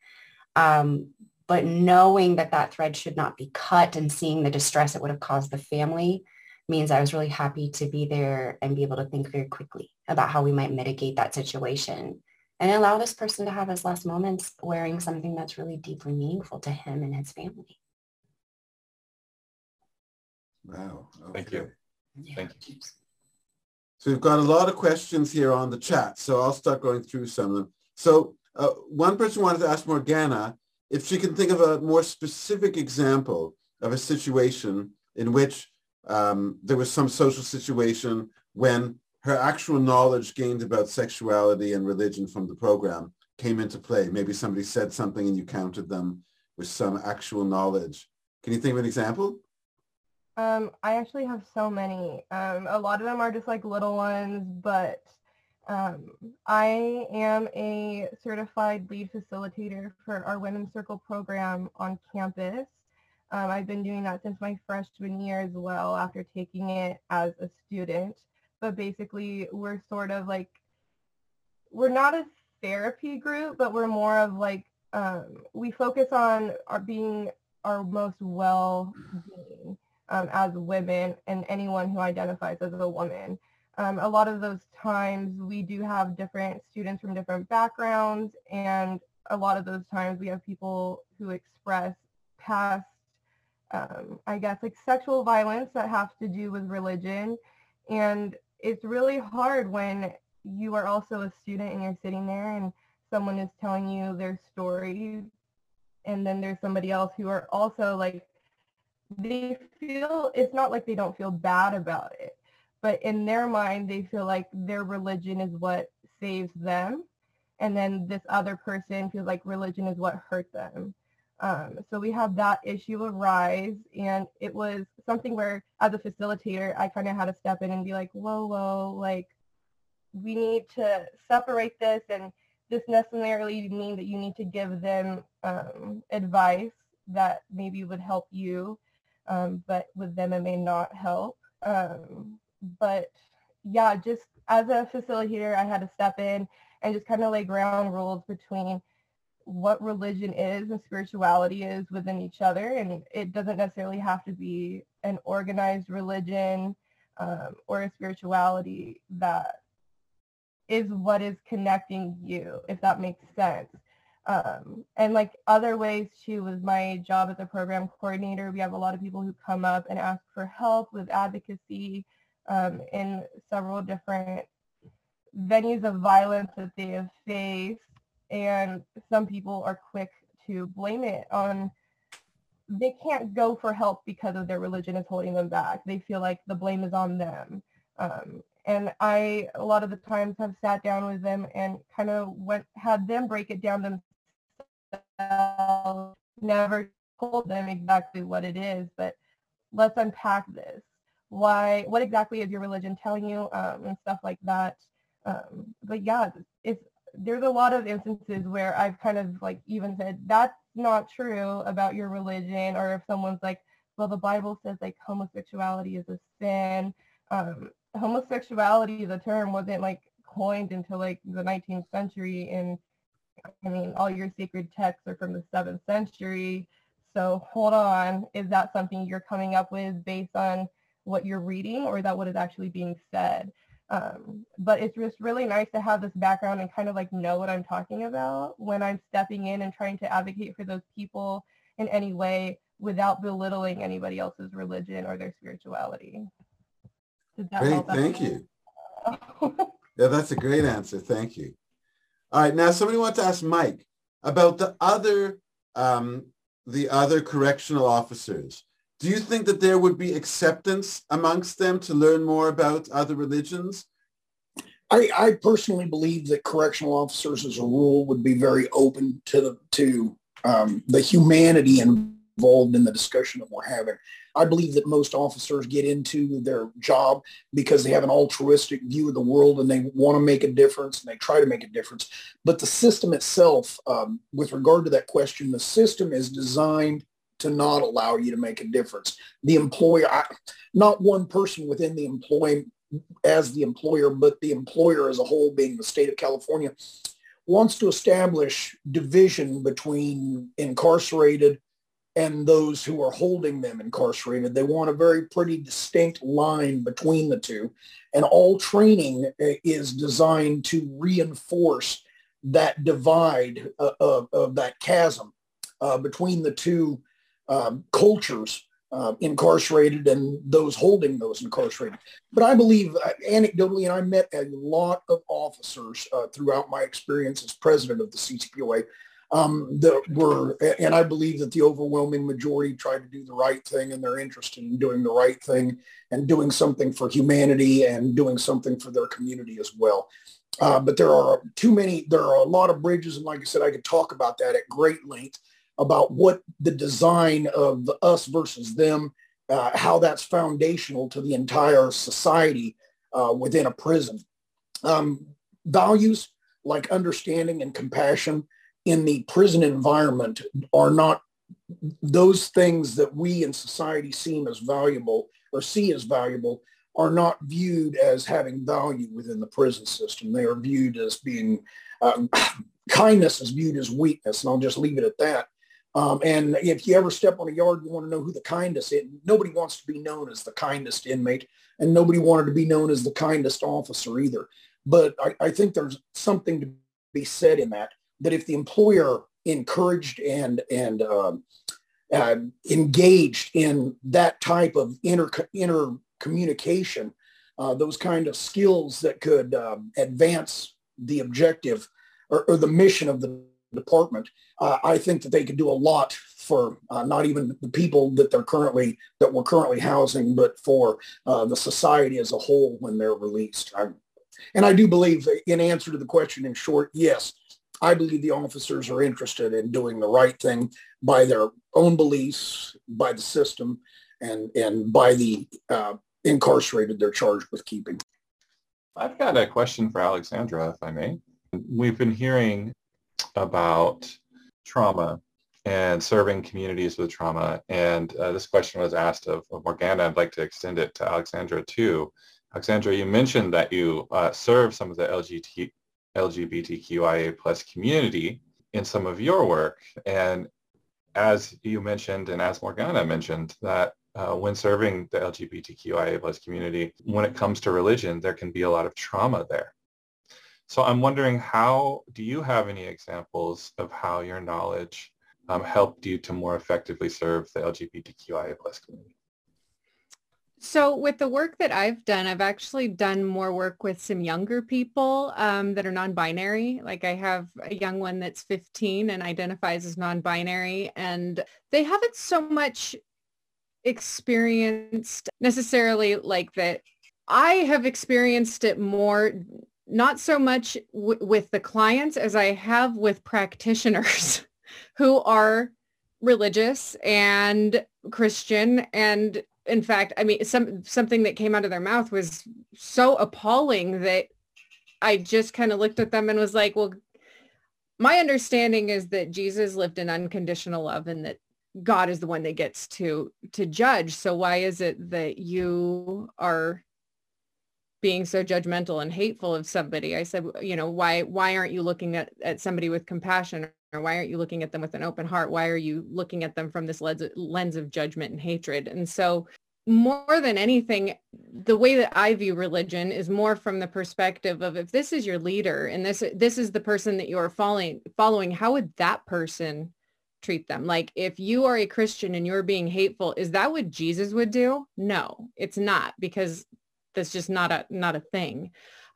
Um, but knowing that that thread should not be cut and seeing the distress it would have caused the family means I was really happy to be there and be able to think very quickly about how we might mitigate that situation and allow this person to have his last moments wearing something that's really deeply meaningful to him and his family. Wow. Okay. Thank you. Thank you. So we've got a lot of questions here on the chat, so I'll start going through some of them. So uh, one person wanted to ask Morgana if she can think of a more specific example of a situation in which um, there was some social situation when her actual knowledge gained about sexuality and religion from the program came into play. Maybe somebody said something and you countered them with some actual knowledge. Can you think of an example? Um, I actually have so many. Um, a lot of them are just like little ones, but um, I am a certified lead facilitator for our Women's Circle program on campus. Um, I've been doing that since my freshman year as well after taking it as a student. But basically, we're sort of like, we're not a therapy group, but we're more of like, um, we focus on our being our most well-being um, as women and anyone who identifies as a woman. Um, a lot of those times we do have different students from different backgrounds and a lot of those times we have people who express past um, I guess, like sexual violence that have to do with religion. And it's really hard when you are also a student and you're sitting there and someone is telling you their story. And then there's somebody else who are also like, they feel, it's not like they don't feel bad about it, but in their mind, they feel like their religion is what saves them. And then this other person feels like religion is what hurt them. Um, so we had that issue arise and it was something where as a facilitator, I kind of had to step in and be like, whoa, whoa, like we need to separate this and this necessarily mean that you need to give them um, advice that maybe would help you, um, but with them it may not help. Um, but yeah, just as a facilitator, I had to step in and just kind of lay ground rules between what religion is and spirituality is within each other. And it doesn't necessarily have to be an organized religion um, or a spirituality that is what is connecting you, if that makes sense. Um, and like other ways too, with my job as a program coordinator, we have a lot of people who come up and ask for help with advocacy um, in several different venues of violence that they have faced and some people are quick to blame it on they can't go for help because of their religion is holding them back. They feel like the blame is on them. Um, and I, a lot of the times, have sat down with them and kind of went, had them break it down themselves. Never told them exactly what it is, but let's unpack this. Why? What exactly is your religion telling you, um, and stuff like that. Um, but yeah, it's there's a lot of instances where I've kind of like even said that's not true about your religion or if someone's like well the Bible says like homosexuality is a sin um, homosexuality the term wasn't like coined until like the 19th century and I mean all your sacred texts are from the 7th century. So hold on. Is that something you're coming up with based on what you're reading or is that what is actually being said um, but it's just really nice to have this background and kind of like know what I'm talking about when I'm stepping in and trying to advocate for those people in any way without belittling anybody else's religion or their spirituality. Great, thank you. *laughs* yeah, that's a great answer. Thank you. All right, now somebody wants to ask Mike about the other um, the other correctional officers. Do you think that there would be acceptance amongst them to learn more about other religions? I, I personally believe that correctional officers, as a rule, would be very open to the to um, the humanity involved in the discussion that we're having. I believe that most officers get into their job because they have an altruistic view of the world and they want to make a difference and they try to make a difference. But the system itself, um, with regard to that question, the system is designed to not allow you to make a difference. The employer, I, not one person within the employee as the employer, but the employer as a whole, being the state of California, wants to establish division between incarcerated and those who are holding them incarcerated. They want a very pretty distinct line between the two. And all training uh, is designed to reinforce that divide uh, of, of, that chasm uh, between the two um, cultures uh, incarcerated and those holding those incarcerated. But I believe uh, anecdotally, and I met a lot of officers uh, throughout my experience as president of the CCPOA um, that were, and I believe that the overwhelming majority try to do the right thing and they're interested in doing the right thing and doing something for humanity and doing something for their community as well. Uh, but there are too many, there are a lot of bridges. And like I said, I could talk about that at great length about what the design of us versus them, uh, how that's foundational to the entire society uh, within a prison. Um, values like understanding and compassion in the prison environment are not those things that we in society seem as valuable or see as valuable are not viewed as having value within the prison system. They are viewed as being, um, *clears throat* kindness is viewed as weakness, and I'll just leave it at that. Um, and if you ever step on a yard, you want to know who the kindest is. Nobody wants to be known as the kindest inmate, and nobody wanted to be known as the kindest officer either. But I, I think there's something to be said in that, that if the employer encouraged and, and um, uh, engaged in that type of inter, inter communication, uh, those kind of skills that could um, advance the objective or, or, the mission of the department, uh, I think that they could do a lot for uh, not even the people that they're currently that we're currently housing, but for uh, the society as a whole when they're released. I, and I do believe, in answer to the question, in short, yes, I believe the officers are interested in doing the right thing by their own beliefs, by the system, and and by the uh, incarcerated they're charged with keeping. I've got a question for Alexandra, if I may. We've been hearing about trauma and serving communities with trauma. And uh, this question was asked of, of, Morgana. I'd like to extend it to Alexandra too. Alexandra, you mentioned that you uh, serve some of the LGBT, LGBTQIA plus community in some of your work. And as you mentioned, and as Morgana mentioned, that uh, when serving the LGBTQIA plus community, when it comes to religion, there can be a lot of trauma there. So I'm wondering how, do you have any examples of how your knowledge um, helped you to more effectively serve the LGBTQIA plus community? So with the work that I've done, I've actually done more work with some younger people um, that are non-binary. Like I have a young one that's 15 and identifies as non-binary and they haven't so much experienced necessarily like that. I have experienced it more not so much w- with the clients as I have with practitioners *laughs* who are religious and Christian and in fact, I mean some something that came out of their mouth was so appalling that I just kind of looked at them and was like, well, my understanding is that Jesus lived in unconditional love and that God is the one that gets to to judge. So why is it that you are being so judgmental and hateful of somebody. I said, you know, why why aren't you looking at, at somebody with compassion or why aren't you looking at them with an open heart? Why are you looking at them from this lens, lens of judgment and hatred? And so more than anything, the way that I view religion is more from the perspective of if this is your leader and this this is the person that you are following following, how would that person treat them? Like if you are a Christian and you're being hateful, is that what Jesus would do? No, it's not because that's just not a not a thing.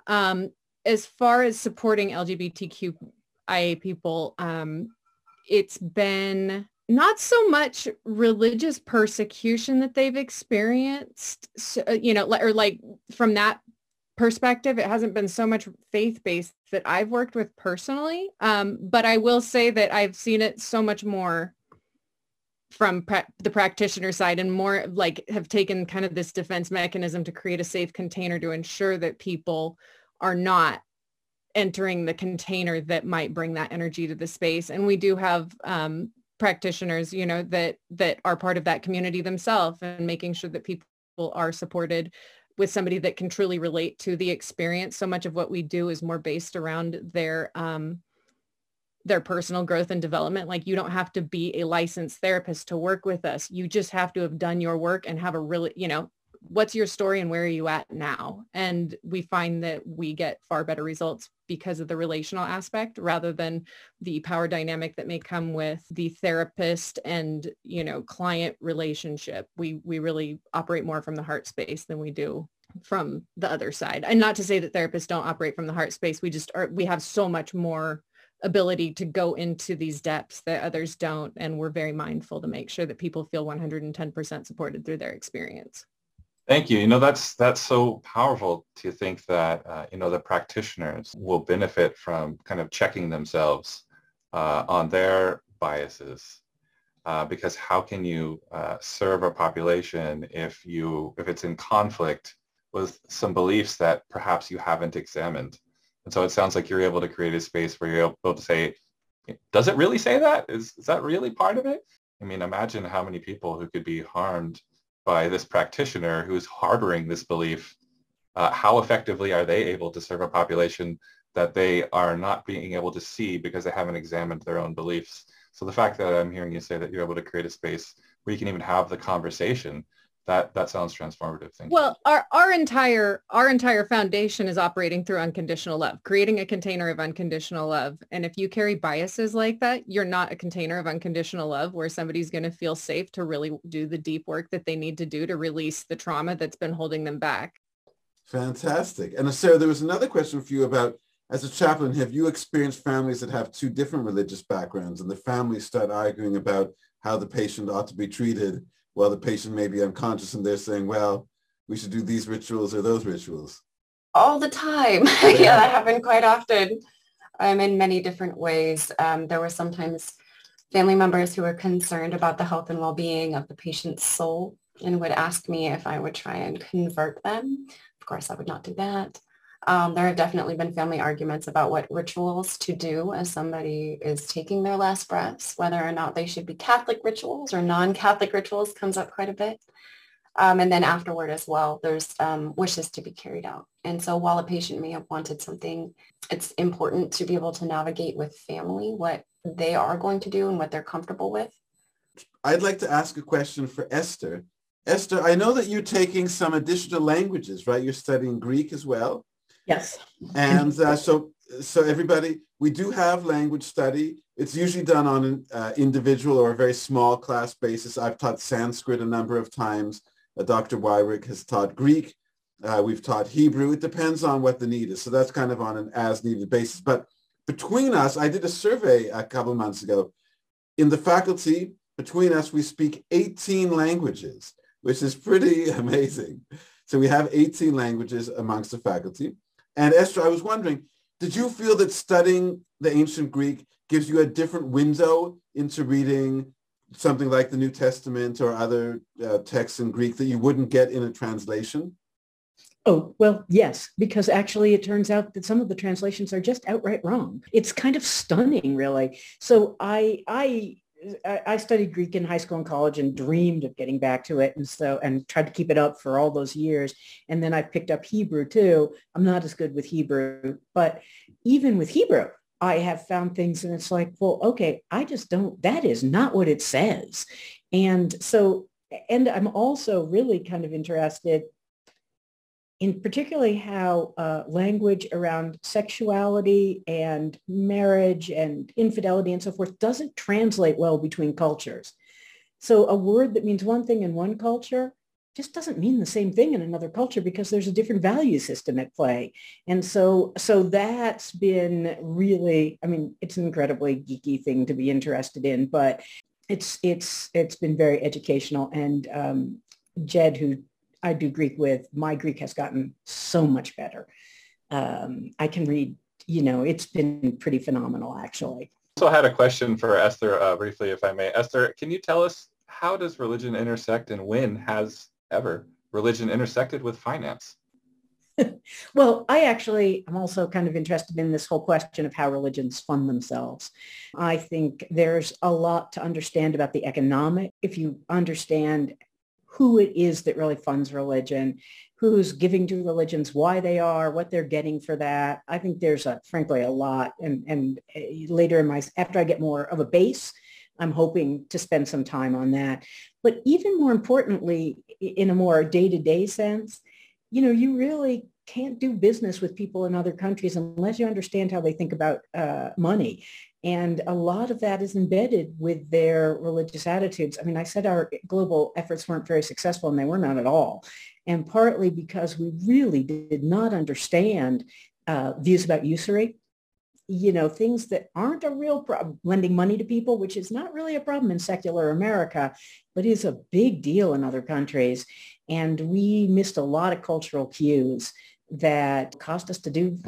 Um, as far as supporting LGBTQIA people, um, it's been not so much religious persecution that they've experienced, so, uh, you know, or like from that perspective, it hasn't been so much faith-based that I've worked with personally. Um, but I will say that I've seen it so much more from the practitioner side and more like have taken kind of this defense mechanism to create a safe container to ensure that people are not entering the container that might bring that energy to the space. And we do have um, practitioners, you know, that that are part of that community themselves and making sure that people are supported with somebody that can truly relate to the experience. So much of what we do is more based around their um, their personal growth and development. Like you don't have to be a licensed therapist to work with us. You just have to have done your work and have a really, you know, what's your story and where are you at now? And we find that we get far better results because of the relational aspect rather than the power dynamic that may come with the therapist and, you know, client relationship. We we really operate more from the heart space than we do from the other side. And not to say that therapists don't operate from the heart space. We just are we have so much more ability to go into these depths that others don't. And we're very mindful to make sure that people feel 110% supported through their experience. Thank you. You know, that's that's so powerful to think that, uh, you know, the practitioners will benefit from kind of checking themselves uh, on their biases. Uh, because how can you uh, serve a population if you if it's in conflict with some beliefs that perhaps you haven't examined? And so it sounds like you're able to create a space where you're able to say, does it really say that? Is, is that really part of it? I mean, imagine how many people who could be harmed by this practitioner who's harboring this belief, uh, how effectively are they able to serve a population that they are not being able to see because they haven't examined their own beliefs? So the fact that I'm hearing you say that you're able to create a space where you can even have the conversation that that sounds transformative thank well you. our our entire our entire foundation is operating through unconditional love creating a container of unconditional love. And if you carry biases like that you're not a container of unconditional love where somebody's going to feel safe to really do the deep work that they need to do to release the trauma that's been holding them back. Fantastic. And uh, sarah there was another question for you about as a chaplain have you experienced families that have two different religious backgrounds? And the families start arguing about how the patient ought to be treated while the patient may be unconscious and they're saying, well, we should do these rituals or those rituals? All the time. *laughs* yeah, that happened quite often um, in many different ways. Um, there were sometimes family members who were concerned about the health and well-being of the patient's soul and would ask me if I would try and convert them. Of course, I would not do that. Um, there have definitely been family arguments about what rituals to do as somebody is taking their last breaths, whether or not they should be Catholic rituals or non-Catholic rituals comes up quite a bit. Um, and then afterward as well, there's um, wishes to be carried out. And so while a patient may have wanted something, it's important to be able to navigate with family what they are going to do and what they're comfortable with. I'd like to ask a question for Esther. Esther, I know that you're taking some additional languages, right? You're studying Greek as well. Yes. And uh, so, so everybody, we do have language study. It's usually done on an uh, individual or a very small class basis. I've taught Sanskrit a number of times. Uh, Dr. Wyrick has taught Greek. Uh, we've taught Hebrew. It depends on what the need is. So that's kind of on an as needed basis. But between us, I did a survey a couple of months ago. In the faculty, between us, we speak 18 languages, which is pretty *laughs* amazing. So we have 18 languages amongst the faculty. And Esther, I was wondering, did you feel that studying the ancient Greek gives you a different window into reading something like the New Testament or other uh, texts in Greek that you wouldn't get in a translation? Oh, well, yes, because actually it turns out that some of the translations are just outright wrong. It's kind of stunning, really. So I, I I studied Greek in high school and college and dreamed of getting back to it. And so, and tried to keep it up for all those years. And then I picked up Hebrew too. I'm not as good with Hebrew, but even with Hebrew, I have found things and it's like, well, okay, I just don't, that is not what it says. And so, and I'm also really kind of interested in particularly how uh, language around sexuality and marriage and infidelity and so forth doesn't translate well between cultures. So a word that means one thing in one culture just doesn't mean the same thing in another culture because there's a different value system at play. And so, so that's been really, I mean, it's an incredibly geeky thing to be interested in, but it's, it's, it's been very educational. And um, Jed, who I do Greek with, my Greek has gotten so much better. Um, I can read, you know, it's been pretty phenomenal actually. Also I had a question for Esther uh, briefly, if I may. Esther, can you tell us how does religion intersect and when has ever religion intersected with finance? *laughs* well, I actually am also kind of interested in this whole question of how religions fund themselves. I think there's a lot to understand about the economic. If you understand who it is that really funds religion, who's giving to religions, why they are, what they're getting for that. I think there's a, frankly, a lot. And, and eh, later in my, after I get more of a base, I'm hoping to spend some time on that. But even more importantly, in a more day-to-day sense, you know, you really can't do business with people in other countries unless you understand how they think about uh, money. And a lot of that is embedded with their religious attitudes. I mean, I said our global efforts weren't very successful, and they were not at all. And partly because we really did not understand uh, views about usury, you know, things that aren't a real problem, lending money to people, which is not really a problem in secular America, but is a big deal in other countries. And we missed a lot of cultural cues that cost us to do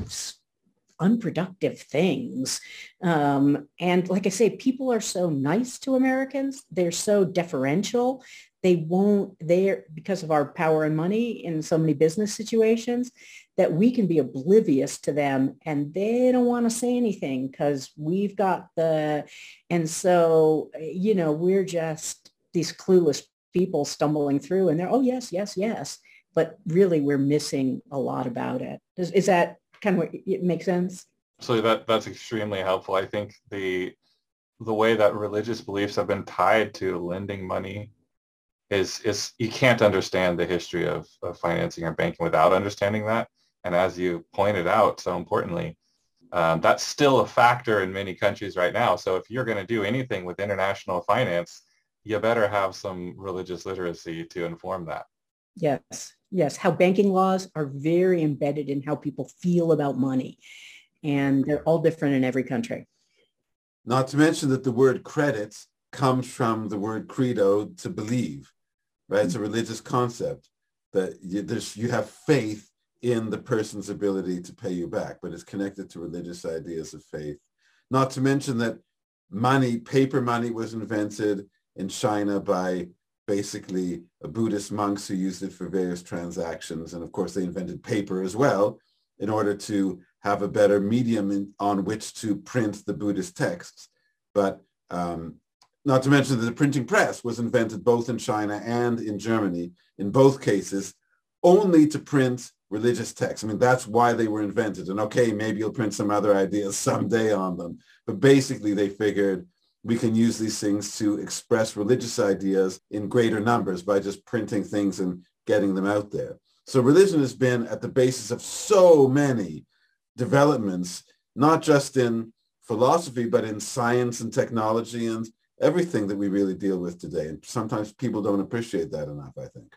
unproductive things. Um, and like I say, people are so nice to Americans. They're so deferential. They won't, they're, because of our power and money in so many business situations, that we can be oblivious to them and they don't want to say anything because we've got the, and so, you know, we're just these clueless people stumbling through and they're, oh, yes, yes, yes. But really, we're missing a lot about it. Is, is that kind of it makes sense? So that that's extremely helpful. I think the the way that religious beliefs have been tied to lending money is is you can't understand the history of, of financing or banking without understanding that. And as you pointed out so importantly, um, that's still a factor in many countries right now. So if you're going to do anything with international finance, you better have some religious literacy to inform that. Yes, yes. How banking laws are very embedded in how people feel about money. And they're all different in every country. Not to mention that the word credit comes from the word credo to believe, right? It's a religious concept that you, you have faith in the person's ability to pay you back, but it's connected to religious ideas of faith. Not to mention that money, paper money was invented in China by basically Buddhist monks who used it for various transactions. And of course, they invented paper as well in order to have a better medium in, on which to print the Buddhist texts. But um, not to mention that the printing press was invented both in China and in Germany, in both cases, only to print religious texts. I mean, that's why they were invented. And okay, maybe you'll print some other ideas someday on them. But basically, they figured we can use these things to express religious ideas in greater numbers by just printing things and getting them out there. So religion has been at the basis of so many developments, not just in philosophy, but in science and technology and everything that we really deal with today. And sometimes people don't appreciate that enough, I think.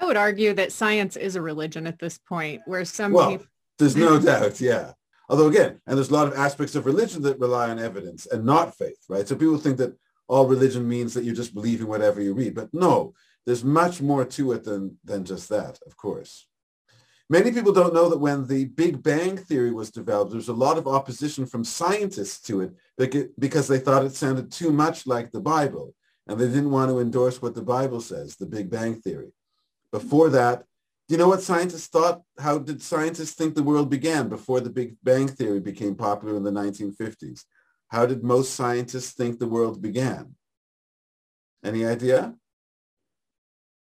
I would argue that science is a religion at this point, where some well, people... there's no *laughs* doubt, yeah. Although again, and there's a lot of aspects of religion that rely on evidence and not faith, right? So people think that all religion means that you're just believing whatever you read. But no, there's much more to it than, than just that, of course. Many people don't know that when the Big Bang Theory was developed, there was a lot of opposition from scientists to it because they thought it sounded too much like the Bible and they didn't want to endorse what the Bible says, the Big Bang Theory. Before that, you know what scientists thought? How did scientists think the world began before the Big Bang Theory became popular in the 1950s? How did most scientists think the world began? Any idea?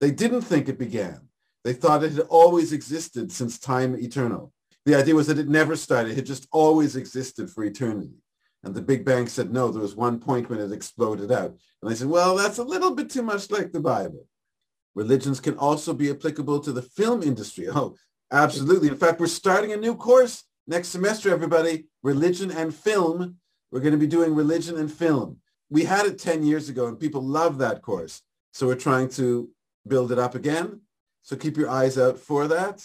They didn't think it began. They thought it had always existed since time eternal. The idea was that it never started. It had just always existed for eternity. And the Big Bang said, no, there was one point when it exploded out. And they said, well, that's a little bit too much like the Bible. Religions can also be applicable to the film industry. Oh, absolutely. In fact, we're starting a new course next semester, everybody. Religion and film. We're going to be doing religion and film. We had it 10 years ago and people love that course. So we're trying to build it up again. So keep your eyes out for that.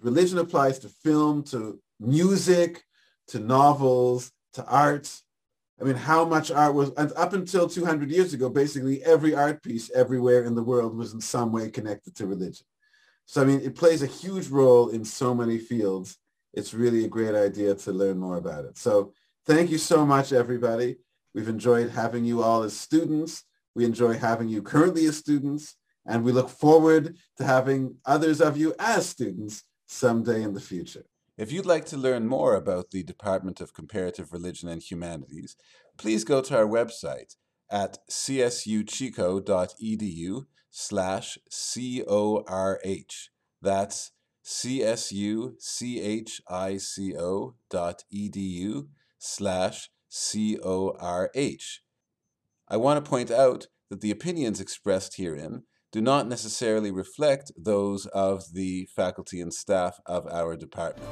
Religion applies to film, to music, to novels, to art, I mean, how much art was, up until 200 years ago, basically every art piece everywhere in the world was in some way connected to religion. So, I mean, it plays a huge role in so many fields. It's really a great idea to learn more about it. So thank you so much, everybody. We've enjoyed having you all as students. We enjoy having you currently as students, and we look forward to having others of you as students someday in the future. If you'd like to learn more about the Department of Comparative Religion and Humanities, please go to our website at csuchico.edu slash C-O-R-H. That's C-S-U-C-H-I-C-O dot E-D-U slash C-O-R-H. I want to point out that the opinions expressed herein do not necessarily reflect those of the faculty and staff of our department.